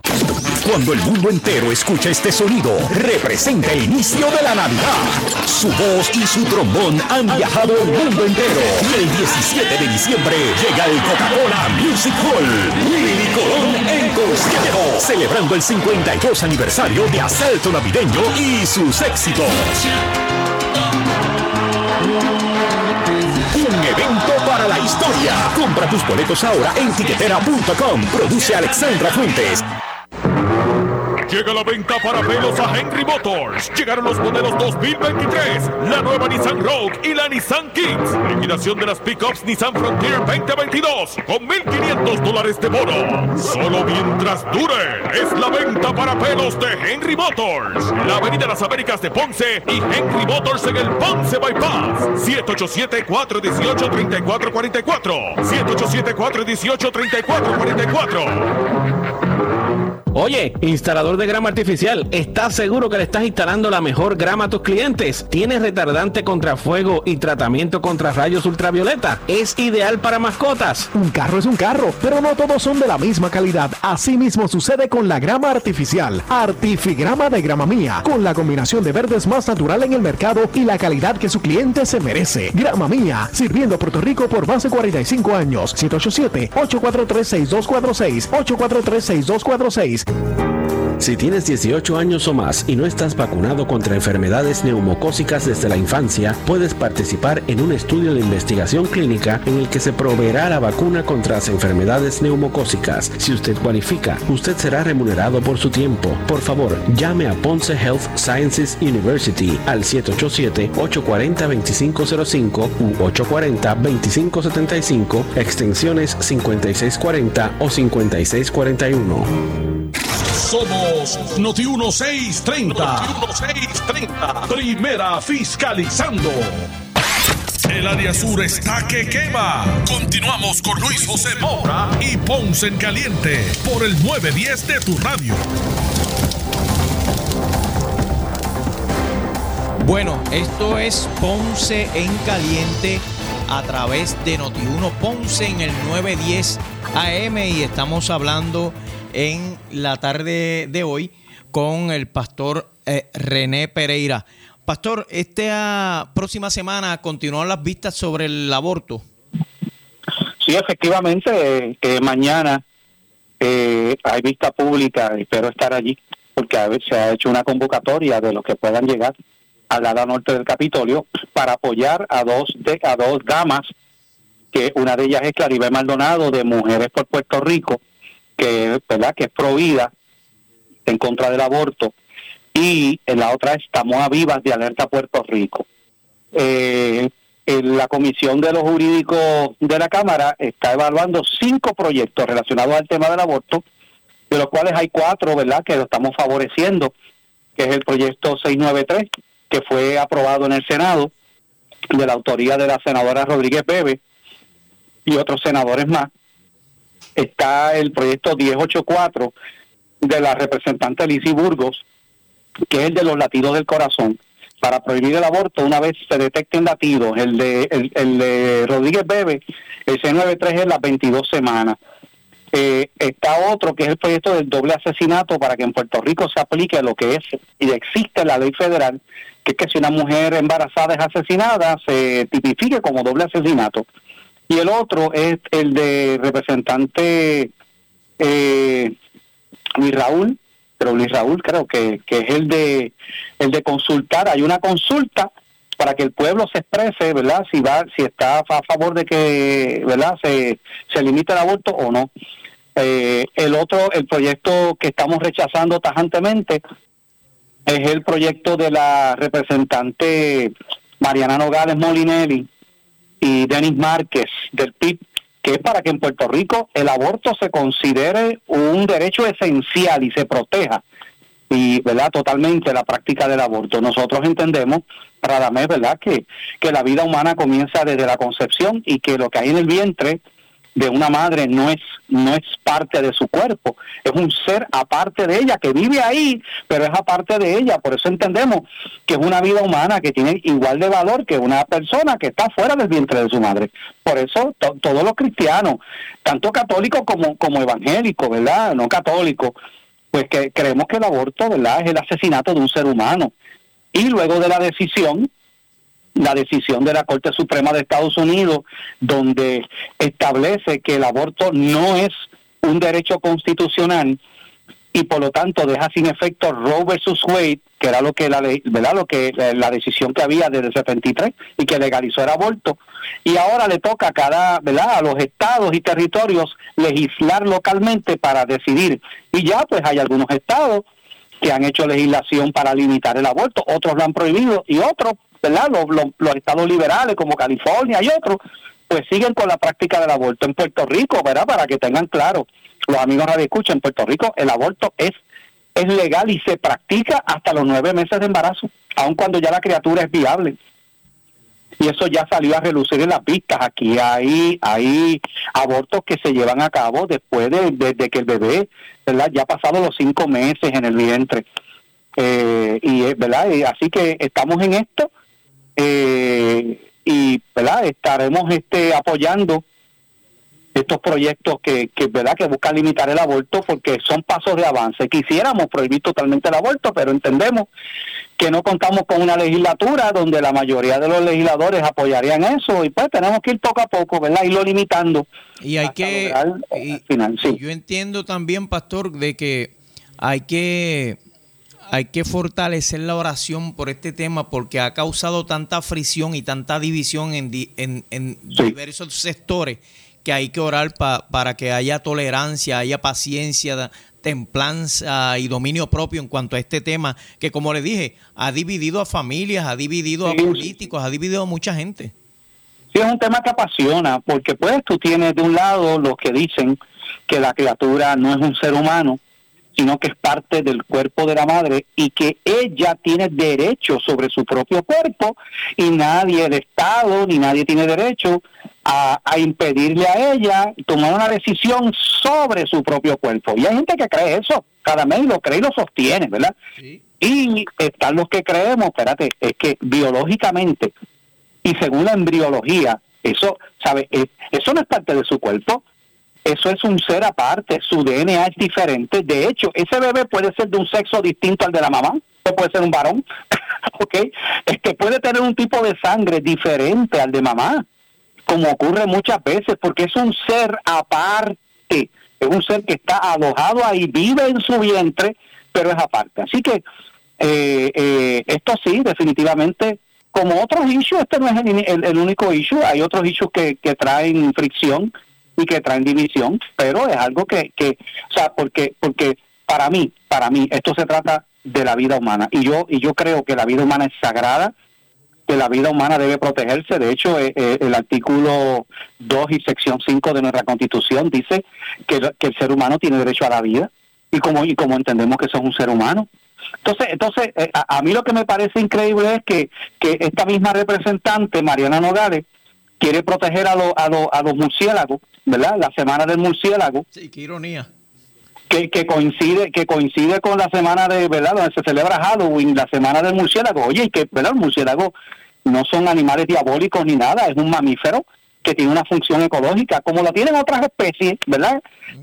Cuando el mundo entero escucha este sonido, representa el inicio de la Navidad. Su voz y su trombón han viajado el mundo entero. Y el 17 de diciembre llega el Coca-Cola Music Hall. Willy Colón en concierto, celebrando el 52 aniversario de Asalto Navideño y sus éxitos. Un evento para la historia. Compra tus boletos ahora en tiquetera.com. Produce Alexandra Fuentes. Llega la venta para pelos a Henry Motors. Llegaron los modelos 2023, la nueva Nissan Rogue y la Nissan Kicks. Liquidación de las pickups Nissan Frontier 2022 con 1.500 dólares de bono. Solo mientras dure. Es la venta para pelos de Henry Motors. La Avenida Las Américas de Ponce y Henry Motors en el Ponce Bypass. 787-418-3444. 787-418-3444. Oye, instalador de grama artificial, ¿estás seguro que le estás instalando la mejor grama a tus clientes? ¿Tienes retardante contra fuego y tratamiento contra rayos ultravioleta? Es ideal para mascotas. Un carro es un carro, pero no todos son de la misma calidad. Así mismo sucede con la grama artificial. Artifigrama de grama mía, con la combinación de verdes más natural en el mercado y la calidad que su cliente se merece. Grama mía, sirviendo a Puerto Rico por más de 45 años. 787-843-6246. 843-6246. Si tienes 18 años o más y no estás vacunado contra enfermedades neumocócicas desde la infancia, puedes participar en un estudio de investigación clínica en el que se proveerá la vacuna contra las enfermedades neumocócicas. Si usted cualifica, usted será remunerado por su tiempo. Por favor, llame a Ponce Health Sciences University al 787-840-2505 u 840-2575, extensiones 5640 o 5641. Somos Noti 1630. Noti 1630. Primera fiscalizando. El área sur está que quema. Continuamos con Luis José Moura y Ponce en Caliente por el 910 de tu radio. Bueno, esto es Ponce en Caliente a través de Noti1 Ponce en el 910 AM y estamos hablando en la tarde de hoy con el pastor eh, René Pereira. Pastor, esta próxima semana continúan las vistas sobre el aborto. Sí, efectivamente, eh, mañana eh, hay vista pública, espero estar allí, porque a veces se ha hecho una convocatoria de los que puedan llegar al ala norte del Capitolio para apoyar a dos, de, a dos damas, que una de ellas es Claribel Maldonado de Mujeres por Puerto Rico, que, ¿verdad? que es provida en contra del aborto, y en la otra estamos a Vivas de Alerta Puerto Rico. Eh, la Comisión de los Jurídicos de la Cámara está evaluando cinco proyectos relacionados al tema del aborto, de los cuales hay cuatro, ¿verdad?, que lo estamos favoreciendo, que es el proyecto 693, que fue aprobado en el Senado, de la autoría de la senadora Rodríguez Bebe y otros senadores más. Está el proyecto 1084 de la representante Lizy Burgos, que es el de los latidos del corazón, para prohibir el aborto una vez se detecten latidos. El de, el, de Rodríguez Bebe, el C93 es las 22 semanas. Eh, está otro que es el proyecto del doble asesinato para que en Puerto Rico se aplique lo que es y existe la ley federal, que es que si una mujer embarazada es asesinada, se tipifique como doble asesinato. Y el otro es el de representante eh, Luis Raúl, pero Luis Raúl creo que, que es el de el de consultar, hay una consulta para que el pueblo se exprese, ¿verdad? Si va si está a favor de que, ¿verdad? Se se limite el aborto o no. Eh, el otro, el proyecto que estamos rechazando tajantemente es el proyecto de la representante Mariana Nogales Molinelli y Denis Márquez del PIB, que es para que en Puerto Rico el aborto se considere un derecho esencial y se proteja y verdad totalmente la práctica del aborto. Nosotros entendemos para mes verdad que que la vida humana comienza desde la concepción y que lo que hay en el vientre de una madre no es no es parte de su cuerpo, es un ser aparte de ella que vive ahí, pero es aparte de ella, por eso entendemos que es una vida humana que tiene igual de valor que una persona que está fuera del vientre de su madre. Por eso todos los cristianos, tanto católicos como como evangélicos, ¿verdad? No católicos, pues que creemos que el aborto, ¿verdad? Es el asesinato de un ser humano. Y luego de la decisión la decisión de la Corte Suprema de Estados Unidos, donde establece que el aborto no es un derecho constitucional y por lo tanto deja sin efecto Roe versus Wade, que era lo que la verdad lo que eh, la decisión que había desde el 73 y que legalizó el aborto. Y ahora le toca a cada verdad a los estados y territorios legislar localmente para decidir. Y ya pues hay algunos estados que han hecho legislación para limitar el aborto, otros lo han prohibido y otros, ¿verdad? Los, los, estados liberales como California y otros, pues siguen con la práctica del aborto. En Puerto Rico, ¿verdad? Para que tengan claro, los amigos radio escucha, en Puerto Rico el aborto es, es legal y se practica hasta los nueve meses de embarazo, aun cuando ya la criatura es viable y eso ya salió a relucir en las vistas. Aquí hay, hay abortos que se llevan a cabo después de, que el bebé, ¿verdad? Ya ha pasado los cinco meses en el vientre. Eh, y, ¿verdad? así que estamos en esto eh, y, ¿verdad? Estaremos este, apoyando estos proyectos que, que, ¿verdad? que buscan limitar el aborto porque son pasos de avance. Quisiéramos prohibir totalmente el aborto, pero entendemos que no contamos con una legislatura donde la mayoría de los legisladores apoyarían eso y pues tenemos que ir poco a poco, ¿verdad? Irlo limitando. Y hay que... final, Yo entiendo también, pastor, de que hay que hay que fortalecer la oración por este tema porque ha causado tanta fricción y tanta división en, en, en diversos sectores que hay que orar para que haya tolerancia, haya paciencia, templanza y dominio propio en cuanto a este tema que, como le dije, ha dividido a familias, ha dividido a políticos, ha dividido a mucha gente. Sí, es un tema que apasiona, porque pues tú tienes de un lado los que dicen que la criatura no es un ser humano, sino que es parte del cuerpo de la madre y que ella tiene derecho sobre su propio cuerpo y nadie, el Estado, ni nadie tiene derecho a, impedirle a ella tomar una decisión sobre su propio cuerpo. Y hay gente que cree eso, cada mes lo cree y lo sostiene, ¿verdad? Y están los que creemos, espérate, es que biológicamente y según la embriología, eso, ¿sabe? Eso no es parte de su cuerpo, eso es un ser aparte, su DNA es diferente. De hecho, ese bebé puede ser de un sexo distinto al de la mamá, o puede ser un varón, ¿ok? Es que puede tener un tipo de sangre diferente al de mamá como ocurre muchas veces, porque es un ser aparte, es un ser que está alojado ahí, vive en su vientre, pero es aparte. Así que eh, eh, esto sí, definitivamente, como otros issues, este no es el, único issue, hay otros issues que traen fricción y que traen división, pero es algo que, que o sea, porque, porque para mí, para mí, esto se trata de la vida humana y yo y yo creo que la vida humana es sagrada que la vida humana debe protegerse. De hecho, eh, eh, el artículo 2 y sección 5 de nuestra Constitución dice que, el ser humano tiene derecho a la vida y como y como entendemos que son un ser humano. Entonces, entonces eh, a, mí lo que me parece increíble es que, que esta misma representante, Mariana Nogales, quiere proteger a, a, a los murciélagos, ¿verdad? La semana del murciélago. Sí, qué ironía. Que, coincide que coincide con la semana de verdad donde se celebra Halloween la semana del murciélago. Oye y que verdad el murciélago no son animales diabólicos ni nada es un mamífero que tiene una función ecológica como lo tienen otras especies verdad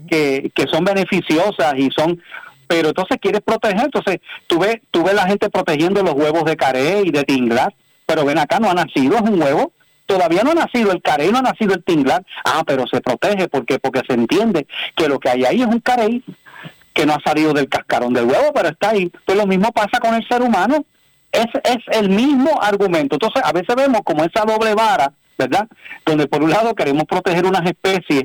que, que son beneficiosas y son pero entonces quieres proteger entonces tú ves tú ves la gente protegiendo los huevos de carey y de tinglar pero ven acá no ha nacido es un huevo todavía no ha nacido el carey, no ha nacido el tinglar. Ah, pero se protege porque porque se entiende que lo que hay ahí es un carey que no ha salido del cascarón del huevo, pero está ahí. Pues lo mismo pasa con el ser humano. Es, es el mismo argumento. Entonces, a veces vemos como esa doble vara, ¿verdad? Donde por un lado queremos proteger unas especies,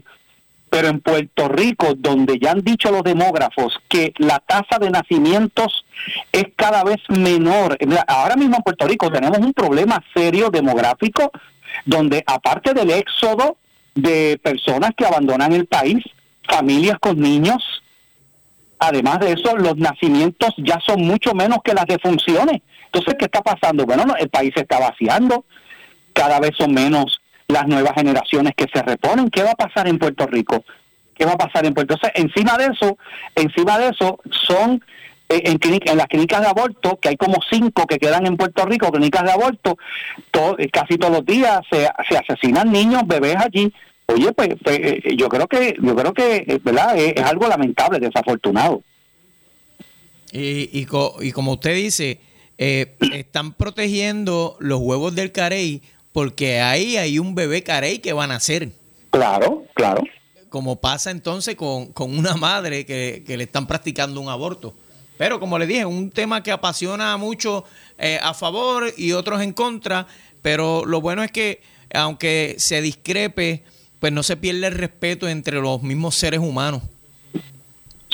pero en Puerto Rico, donde ya han dicho los demógrafos que la tasa de nacimientos es cada vez menor. Ahora mismo en Puerto Rico tenemos un problema serio demográfico donde aparte del éxodo de personas que abandonan el país, familias con niños, además de eso, los nacimientos ya son mucho menos que las defunciones. Entonces, ¿qué está pasando? Bueno, el país se está vaciando, cada vez son menos las nuevas generaciones que se reponen. ¿Qué va a pasar en Puerto Rico? ¿Qué va a pasar en Puerto Rico? Entonces, encima de eso, encima de eso, son eh, en, en las clínicas de aborto, que hay como cinco que quedan en Puerto Rico, clínicas de aborto, eh, casi todos los días se, se asesinan niños, bebés allí. Oye, pues, pues eh, yo creo que, yo creo que, ¿verdad? Es, algo lamentable, desafortunado. Y, y, y como usted dice, están protegiendo los huevos del carey porque ahí hay un bebé carey que van a nacer. Claro, claro. Como pasa entonces con, con una madre que, que le están practicando un aborto. Pero como le dije, un tema que apasiona mucho eh, a favor y otros en contra, pero lo bueno es que aunque se discrepe, pues no se pierde el respeto entre los mismos seres humanos.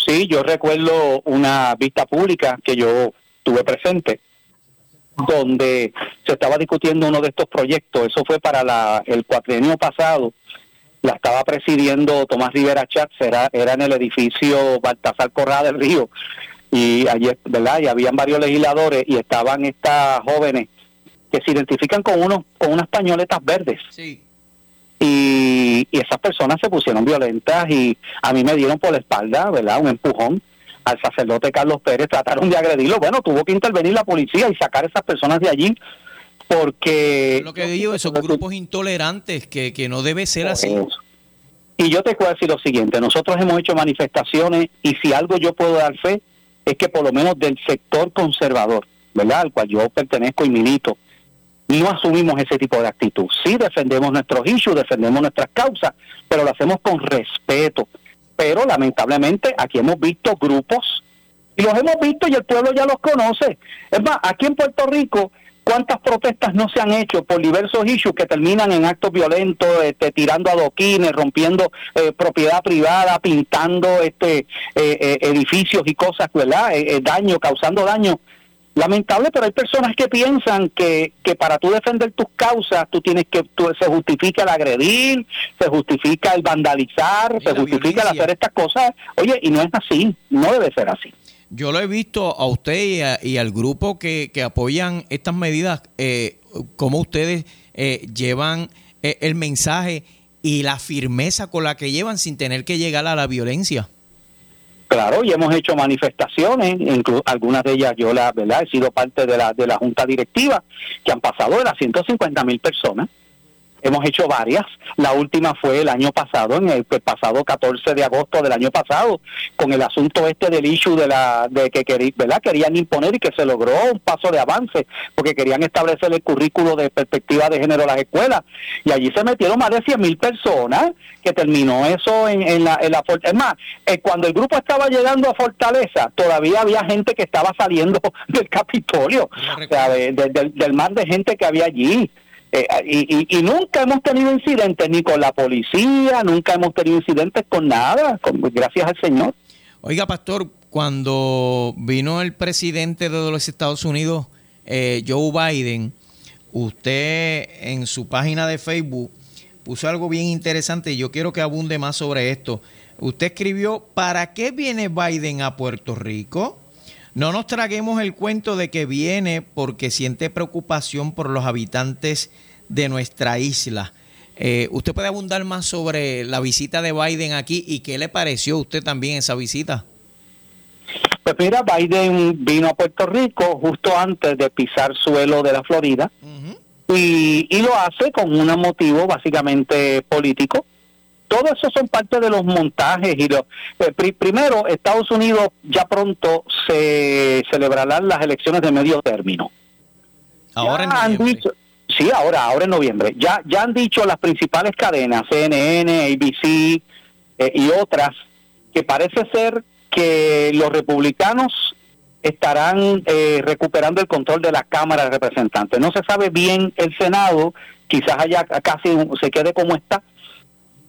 Sí, yo recuerdo una vista pública que yo tuve presente, donde se estaba discutiendo uno de estos proyectos. Eso fue para la, el cuatrienio pasado. La estaba presidiendo Tomás Rivera Chatz, era, era en el edificio Baltasar Corrada del Río. Y allí, ¿verdad? Y habían varios legisladores y estaban estas jóvenes que se identifican con unos con unas pañoletas verdes. Sí. Y, y esas personas se pusieron violentas y a mí me dieron por la espalda, ¿verdad? Un empujón al sacerdote Carlos Pérez, trataron de agredirlo. Bueno, tuvo que intervenir la policía y sacar a esas personas de allí porque... Lo que digo, esos grupos intolerantes, que, que no debe ser así. Y yo te puedo decir lo siguiente, nosotros hemos hecho manifestaciones y si algo yo puedo dar fe es que por lo menos del sector conservador, ¿verdad? Al cual yo pertenezco y milito, no asumimos ese tipo de actitud. Sí defendemos nuestros issues, defendemos nuestras causas, pero lo hacemos con respeto. Pero lamentablemente aquí hemos visto grupos y los hemos visto y el pueblo ya los conoce. Es más, aquí en Puerto Rico, ¿cuántas protestas no se han hecho por diversos issues que terminan en actos violentos, este, tirando adoquines, rompiendo eh, propiedad privada, pintando este eh, eh, edificios y cosas, ¿verdad? Eh, daño, causando daño lamentable, pero hay personas que piensan que, que para tú defender tus causas, tú tienes que, tú, se justifica el agredir, se justifica el vandalizar, Y se la justifica el hacer estas cosas. Oye, y no es así, no debe ser así. Yo lo he visto a usted y, a- y al grupo que, que apoyan estas medidas, eh, cómo ustedes eh, llevan eh, el mensaje y la firmeza con la que llevan sin tener que llegar a la violencia. Claro, y hemos hecho manifestaciones, inclu- algunas de ellas yo la verdad he sido parte de la de la junta directiva que han pasado de las 150 mil personas. Hemos hecho varias. La última fue el año pasado, en el, el pasado 14 de agosto del año pasado, con el asunto este del issue de la de que ¿verdad? querían imponer y que se logró un paso de avance, porque querían establecer el currículo de perspectiva de género en las escuelas. Y allí se metieron más de 100 mil personas, que terminó eso en, en la, en la Es más, eh, cuando el grupo estaba llegando a Fortaleza, todavía había gente que estaba saliendo del Capitolio, o sea, de- de- del, del mar de gente que había allí. Eh, y, y- nunca hemos tenido incidentes ni con la policía, nunca hemos tenido incidentes con nada, gracias al Señor. Oiga, pastor, cuando vino el presidente de los Estados Unidos, eh, Joe Biden, usted en su página de Facebook puso algo bien interesante y yo quiero que abunde más sobre esto. Usted escribió, ¿para qué viene Biden a Puerto Rico? No nos traguemos el cuento de que viene porque siente preocupación por los habitantes de nuestra isla. Eh, ¿Usted puede abundar más sobre la visita de Biden aquí y qué le pareció a usted también esa visita? Pues mira, Biden vino a Puerto Rico justo antes de pisar suelo de la Florida y, y lo hace con un motivo básicamente político. Todo eso son parte de los montajes y los eh, pri- primero Estados Unidos ya pronto se celebrarán las elecciones de medio término. Ahora en han dicho- sí, ahora, ahora en noviembre. Ya, ya han dicho las principales cadenas, CNN, ABC eh, y otras, que parece ser que los republicanos estarán eh, recuperando el control de la Cámara de Representantes. No se sabe bien el Senado, quizás haya casi se quede como está.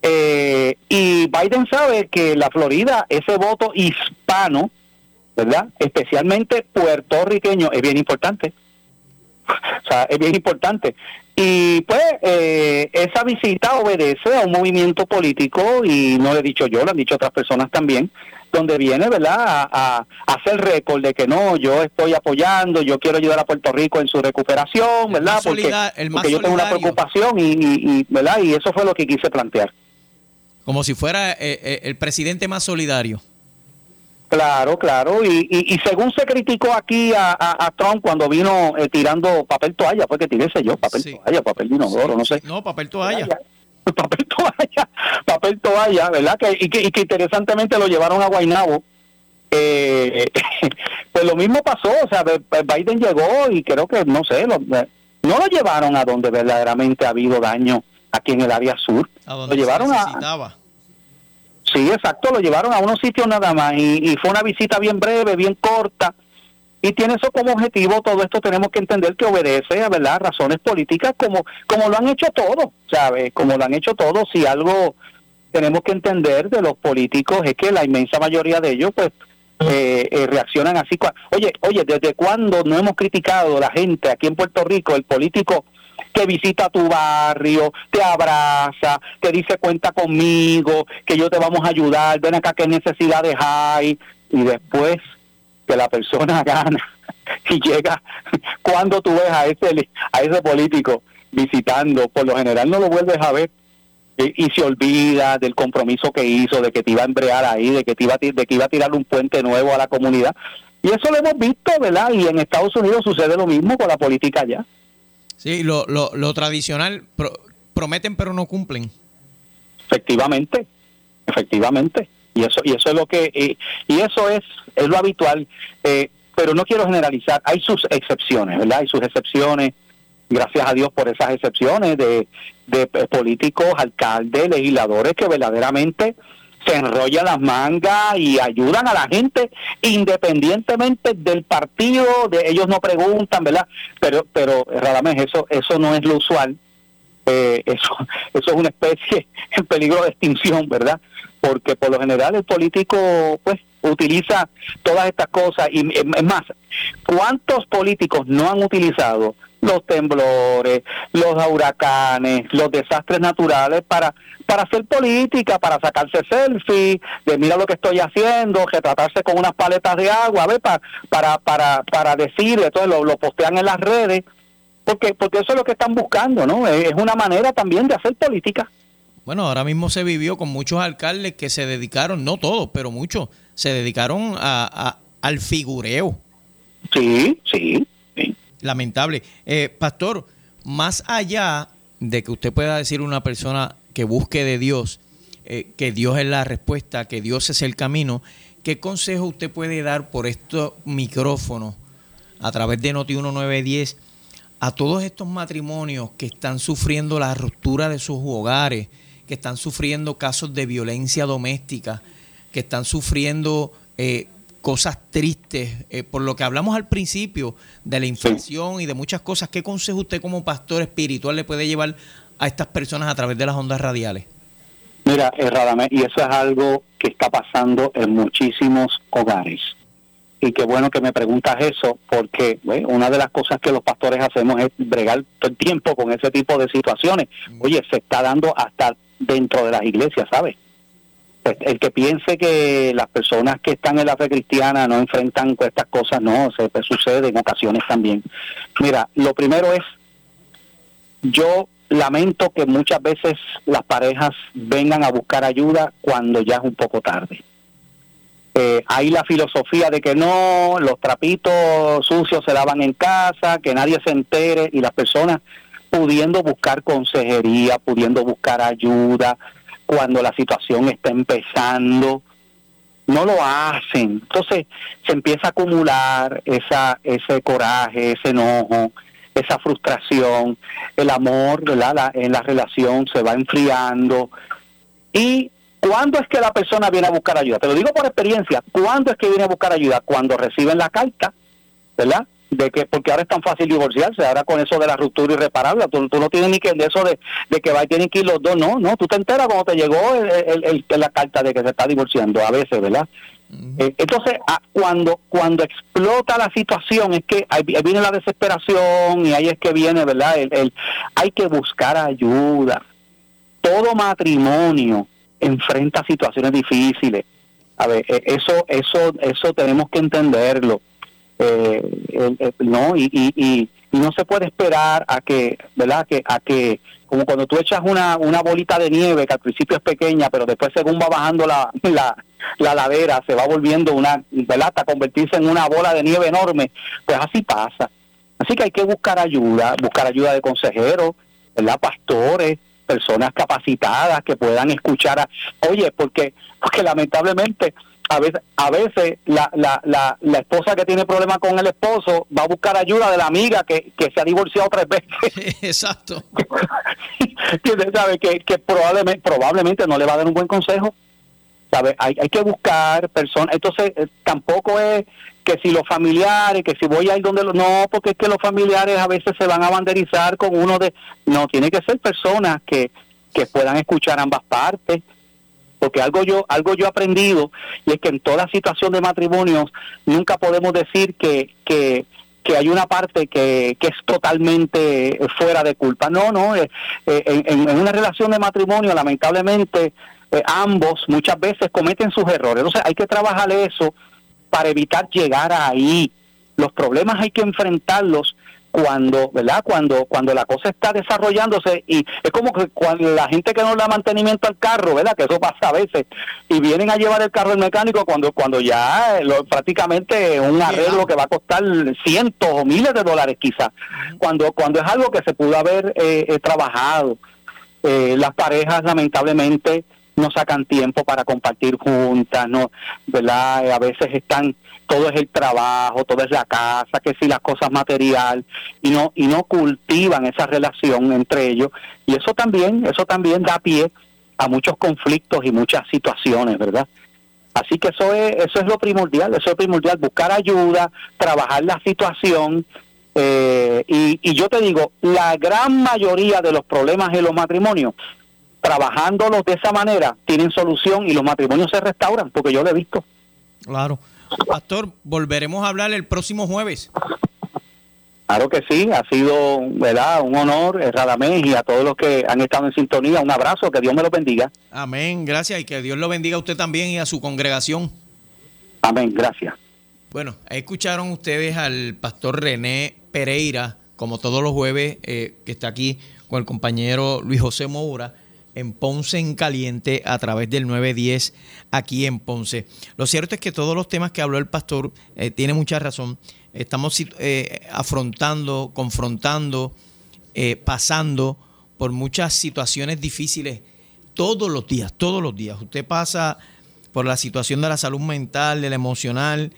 Eh, y Biden sabe que la Florida, ese voto hispano, ¿verdad? Especialmente puertorriqueño, es bien importante. O sea, es bien importante. Y pues eh, esa visita obedece a un movimiento político, y no lo he dicho yo, lo han dicho otras personas también, donde viene, ¿verdad?, a, a- hacer récord de que no, yo estoy apoyando, yo quiero ayudar a Puerto Rico en su recuperación, ¿verdad? Porque, porque yo tengo una preocupación, y, y- y, ¿verdad? Y eso fue lo que quise plantear. Como si fuera eh, eh, el presidente más solidario. Claro, claro. Y, y, y según se criticó aquí a, a- a Trump cuando vino eh, tirando papel toalla, fue que tiré ese yo, papel Sí. toalla, papel de inodoro, no sé. No, papel toalla. Papel toalla, papel toalla, ¿verdad? Que, y, que, y que interesantemente lo llevaron a Guaynabo. Eh, pues lo mismo pasó, o sea, Be- Biden llegó y creo que, no sé, lo- eh, no lo llevaron a donde verdaderamente ha habido daño aquí en el área sur. A donde lo llevaron se a. Sí, exacto, lo llevaron a unos sitios nada más y, y fue una visita bien breve, bien corta y tiene eso como objetivo. Todo esto tenemos que entender que obedece a verdad razones políticas como como lo han hecho todos, ¿sabes? Como lo han hecho todos. Si algo tenemos que entender de los políticos es que la inmensa mayoría de ellos, pues, eh, eh, reaccionan así. Oye, oye, ¿desde cuándo no hemos criticado la gente aquí en Puerto Rico, el político que visita tu barrio, te abraza, te dice cuenta conmigo, que yo te vamos a ayudar, ven acá qué necesidades hay, y después que la persona gana y llega cuando tú ves a ese a ese político visitando, por lo general no lo vuelves a ver y se olvida del compromiso que hizo, de que te iba a embrear ahí, de que te iba a, de que iba a tirar un puente nuevo a la comunidad. Y eso lo hemos visto, ¿verdad? Y en Estados Unidos sucede lo mismo con la política allá. Sí, lo, lo, lo tradicional, prometen pero no cumplen. Efectivamente, efectivamente. Y eso, y eso es lo que, y eso es, es lo habitual. Eh, pero no quiero generalizar, hay sus excepciones, ¿verdad? Hay sus excepciones gracias a Dios por esas excepciones de, de políticos, alcaldes, legisladores que verdaderamente se enrollan las mangas y ayudan a la gente independientemente del partido, de ellos no preguntan, ¿verdad? Pero pero Radamés, eso eso no es lo usual. Eh, eso eso es una especie en peligro de extinción, ¿verdad? Porque por lo general el político pues utiliza todas estas cosas y es más, ¿cuántos políticos no han utilizado los temblores, los huracanes, los desastres naturales para para hacer política, para sacarse selfies, de mira lo que estoy haciendo, retratarse con unas paletas de agua, ¿ves? Para para para para decir, entonces lo, lo postean en las redes, porque porque eso es lo que están buscando, ¿no? Es una manera también de hacer política. Bueno, ahora mismo se vivió con muchos alcaldes que se dedicaron, no todos, pero muchos, se dedicaron a, al figureo. Sí, sí, Lamentable. Eh, pastor, más allá de que usted pueda decir una persona que busque de Dios, eh, que Dios es la respuesta, que Dios es el camino, ¿qué consejo usted puede dar por estos micrófonos a través de Noti 1910 a todos estos matrimonios que están sufriendo la ruptura de sus hogares, que están sufriendo casos de violencia doméstica, que están sufriendo eh, cosas tristes, eh, por lo que hablamos al principio de la inflación y de muchas cosas, ¿qué consejo usted como pastor espiritual le puede llevar a estas personas a través de las ondas radiales? Mira, Radamé, y eso es algo que está pasando en muchísimos hogares. Y qué bueno que me preguntas eso, porque una de las cosas que los pastores hacemos es bregar todo el tiempo con ese tipo de situaciones. Mm. Oye, se está dando hasta dentro de las iglesias, ¿sabes? El que piense que las personas que están en la fe cristiana no enfrentan estas cosas, no, se sucede en ocasiones también. Mira, lo primero es, yo lamento que muchas veces las parejas vengan a buscar ayuda cuando ya es un poco tarde. Eh, hay la filosofía de que no, los trapitos sucios se lavan en casa, que nadie se entere y las personas pudiendo buscar consejería, pudiendo buscar ayuda, cuando la situación está empezando, no lo hacen. Entonces se empieza a acumular esa, ese coraje, ese enojo, esa frustración, el amor ¿verdad? en la relación se va enfriando. ¿Y cuándo es que la persona viene a buscar ayuda? Te lo digo por experiencia, ¿cuándo es que viene a buscar ayuda? Cuando reciben la carta, ¿verdad? De que porque ahora es tan fácil divorciarse, ahora con eso de la ruptura irreparable, tú, tú no tienes ni que de eso de, que va, tienen que ir los dos, no, no, tú te enteras cuando te llegó el, la carta de que se está divorciando, a veces, ¿verdad? Eh, entonces, ah, cuando cuando explota la situación, es que ahí, viene la desesperación y ahí es que viene, ¿verdad? El, hay que buscar ayuda. Todo matrimonio enfrenta situaciones difíciles. A ver, eh, eso eso eso tenemos que entenderlo eh, no y, y, no se puede esperar a que verdad que a que como cuando tú echas una, una bolita de nieve que al principio es pequeña pero después según va bajando la, la, la ladera se va volviendo una verdad hasta convertirse en una bola de nieve enorme pues así pasa. Así que hay que buscar ayuda buscar ayuda de consejeros verdad pastores personas capacitadas que puedan escuchar a, oye porque porque lamentablemente a veces, a veces la, la, la, la, esposa que tiene problemas con el esposo va a buscar ayuda de la amiga que, que se ha divorciado tres veces. Exacto. ¿Sabe? Que, que probablemente, probablemente no le va a dar un buen consejo. ¿Sabe? Hay, hay que buscar personas. Entonces, eh, tampoco es que si los familiares, que si voy a ir donde los... No, porque es que los familiares a veces se van a banderizar con uno de... No, tiene que ser personas que, que puedan escuchar ambas partes porque algo yo algo yo he aprendido y es que en toda situación de matrimonios nunca podemos decir que que que hay una parte que, que es totalmente fuera de culpa. No, no, eh, eh, en, en, una relación de matrimonio lamentablemente eh, ambos muchas veces cometen sus errores. Entonces hay que trabajar eso para evitar llegar ahí. Los problemas hay que enfrentarlos cuando, ¿verdad? Cuando cuando la cosa está desarrollándose y es como que cuando la gente que no da mantenimiento al carro, ¿verdad? Que eso pasa a veces y vienen a llevar el carro al mecánico cuando cuando ya eh, lo, prácticamente un arreglo que va a costar cientos o miles de dólares quizás. Cuando cuando es algo que se pudo haber eh, eh trabajado. Eh, las parejas lamentablemente no sacan tiempo para compartir juntas, no, ¿verdad? A veces están todo es el trabajo, todo es la casa, que si las cosas material y no y no cultivan esa relación entre ellos y eso también eso también da pie a muchos conflictos y muchas situaciones, ¿verdad? Así que eso es eso es lo primordial, eso es primordial, buscar ayuda, trabajar la situación eh, y, y yo te digo, la gran mayoría de los problemas en los matrimonios trabajándolos de esa manera tienen solución y los matrimonios se restauran, porque yo lo he visto. Claro. Pastor, volveremos a hablar el próximo jueves. Claro que sí, ha sido ¿verdad? un honor, eh, Radamés, y a todos los que han estado en sintonía, un abrazo, que Dios me lo bendiga. Amén, gracias, y que Dios lo bendiga a usted también y a su congregación. Amén, gracias. Bueno, escucharon ustedes al pastor René Pereira, como todos los jueves, eh, que está aquí con el compañero Luis José Moura en Ponce en Caliente a través del 910 aquí en Ponce. Lo cierto es que todos los temas que habló el pastor eh, tiene mucha razón. Estamos eh, afrontando, confrontando, eh, pasando por muchas situaciones difíciles todos los días, todos los días. Usted pasa por la situación de la salud mental, de la emocional,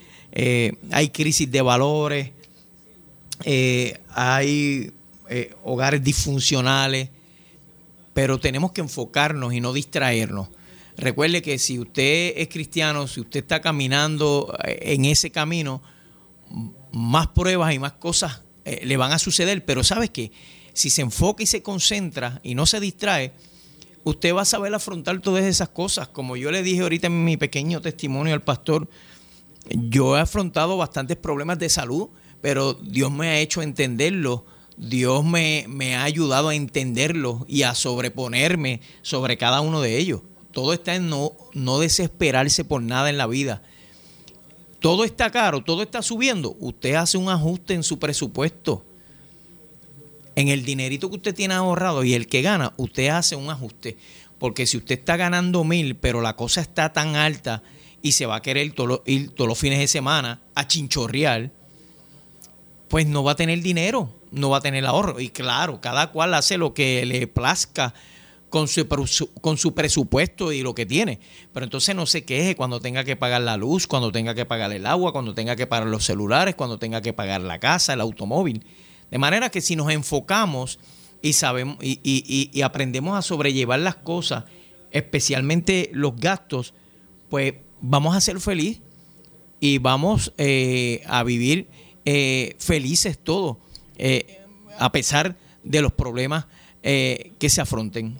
hay crisis de valores, hay hogares disfuncionales pero tenemos que enfocarnos y no distraernos. Recuerde que si usted es cristiano, si usted está caminando eh, en ese camino, más pruebas y más cosas eh, le van a suceder, pero sabes que si se enfoca y se concentra y no se distrae, usted va a saber afrontar todas esas cosas. Como yo le dije ahorita en mi pequeño testimonio al pastor, yo he afrontado bastantes problemas de salud, pero Dios me ha hecho entenderlo Dios me, ha ayudado a entenderlo y a sobreponerme sobre cada uno de ellos. Todo está en no, no desesperarse por nada en la vida. Todo está caro, todo está subiendo. Usted hace un ajuste en su presupuesto. En el dinerito que usted tiene ahorrado y el que gana, usted hace un ajuste. Porque si usted está ganando mil, pero la cosa está tan alta y se va a querer ir todos los fines de semana a chinchorrear, pues no va a tener dinero no va a tener ahorro. Y claro, cada cual hace lo que le plazca con su, con su presupuesto y lo que tiene. Pero entonces no se queje cuando tenga que pagar la luz, cuando tenga que pagar el agua, cuando tenga que pagar los celulares, cuando tenga que pagar la casa, el automóvil. De manera que si nos enfocamos y sabemos y, y, aprendemos a sobrellevar las cosas, especialmente los gastos, pues vamos a ser feliz y vamos eh, a vivir eh, felices todos eh, a pesar de los problemas eh, que se afronten.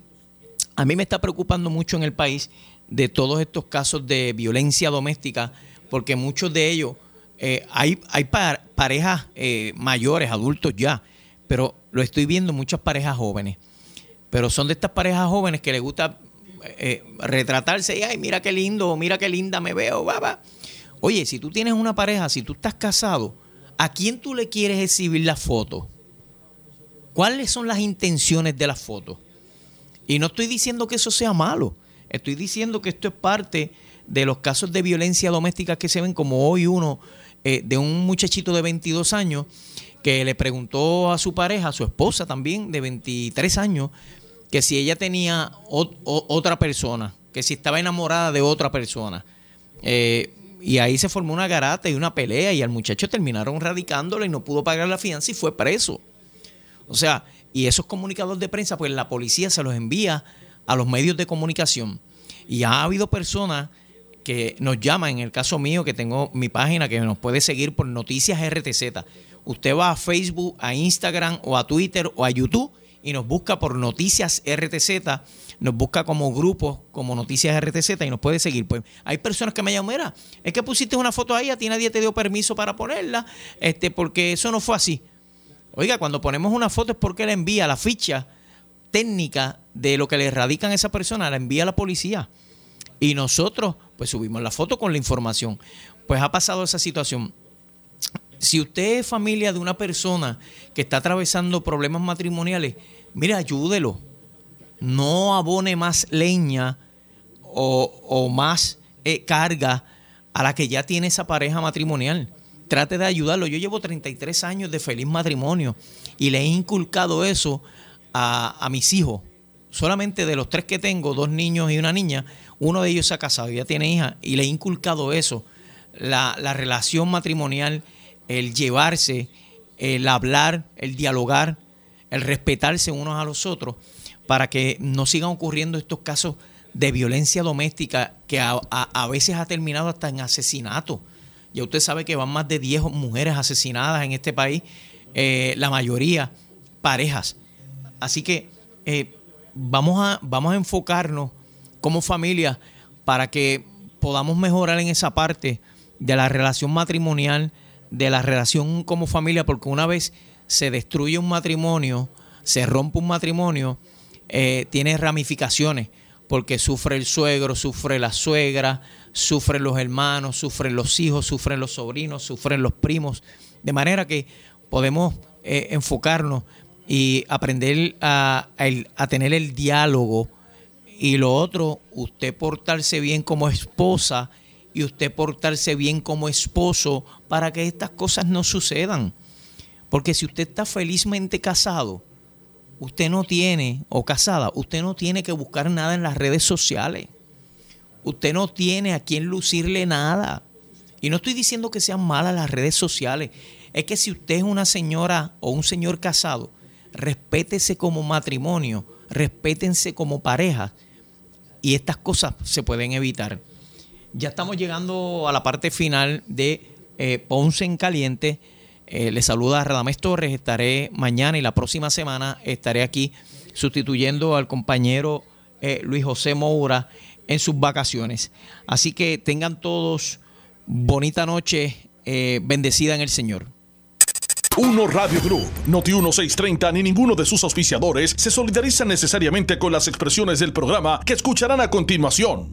A mí me está preocupando mucho en el país de todos estos casos de violencia doméstica, porque muchos de ellos, eh, hay, hay parejas mayores, adultos ya, pero lo estoy viendo muchas parejas jóvenes. Pero son de estas parejas jóvenes que les gusta retratarse y, ay, mira qué lindo, mira qué linda me veo, baba. Oye, si tú tienes una pareja, si tú estás casado, ¿A quién tú le quieres exhibir la foto? ¿Cuáles son las intenciones de la foto? Y no estoy diciendo que eso sea malo. Estoy diciendo que esto es parte de los casos de violencia doméstica que se ven, como hoy uno eh, de un muchachito de 22 años que le preguntó a su pareja, a su esposa también de 23 años, que si ella tenía otra persona, que si estaba enamorada de otra persona. Eh, y ahí se formó una garata y una pelea y al muchacho terminaron radicándolo y no pudo pagar la fianza y fue preso. O sea, y esos comunicadores de prensa, pues la policía se los envía a los medios de comunicación. Y ha habido personas que nos llaman, en el caso mío, que tengo mi página que nos puede seguir por Noticias RTZ. Usted va a Facebook, a Instagram o a Twitter o a YouTube y nos busca por Noticias RTZ, nos busca como grupo, como Noticias RTZ y nos puede seguir. Pues hay personas que me llaman, mira, es que pusiste una foto ahí, a ti nadie te dio permiso para ponerla, este, porque eso no fue así. Oiga, cuando ponemos una foto es porque le envía la ficha técnica de lo que le radican a esa persona, la envía a la policía. Y nosotros, pues subimos la foto con la información. Pues ha pasado esa situación. Si usted es familia de una persona que está atravesando problemas matrimoniales, mire, ayúdelo. No abone más leña o, más eh, carga a la que ya tiene esa pareja matrimonial. Trate de ayudarlo. Yo llevo 33 años de feliz matrimonio y le he inculcado eso a, mis hijos. Solamente de los tres que tengo, dos niños y una niña, uno de ellos se ha casado, ya tiene hija, y le he inculcado eso, la relación matrimonial, el llevarse, el hablar, el dialogar, el respetarse unos a los otros, para que no sigan ocurriendo estos casos de violencia doméstica que a, veces ha terminado hasta en asesinato. Ya usted sabe que van más de 10 mujeres asesinadas en este país, eh, la mayoría parejas. Así que eh, vamos, a, vamos a enfocarnos como familia para que podamos mejorar en esa parte de la relación matrimonial, de la relación como familia, porque una vez se destruye un matrimonio, se rompe un matrimonio, eh, tiene ramificaciones, porque sufre el suegro, sufre la suegra, sufren los hermanos, sufren los hijos, sufren los sobrinos, sufren los primos, de manera que podemos eh, enfocarnos y aprender a, tener el diálogo. Y lo otro, usted portarse bien como esposa y usted portarse bien como esposo para que estas cosas no sucedan. Porque si usted está felizmente casado, usted no tiene, o casada, usted no tiene que buscar nada en las redes sociales. Usted no tiene a quien lucirle nada. Y no estoy diciendo que sean malas las redes sociales. Es que si usted es una señora o un señor casado, respétese como matrimonio, respétense como pareja y estas cosas se pueden evitar. Ya estamos llegando a la parte final de eh, Ponce en Caliente. Eh, le saluda Radames Torres. Estaré mañana y la próxima semana estaré aquí sustituyendo al compañero eh, Luis José Moura en sus vacaciones. Así que tengan todos bonita noche, bendecida en el Señor. Uno Radio Group, Noti 1630 ni ninguno de sus auspiciadores se solidarizan necesariamente con las expresiones del programa que escucharán a continuación.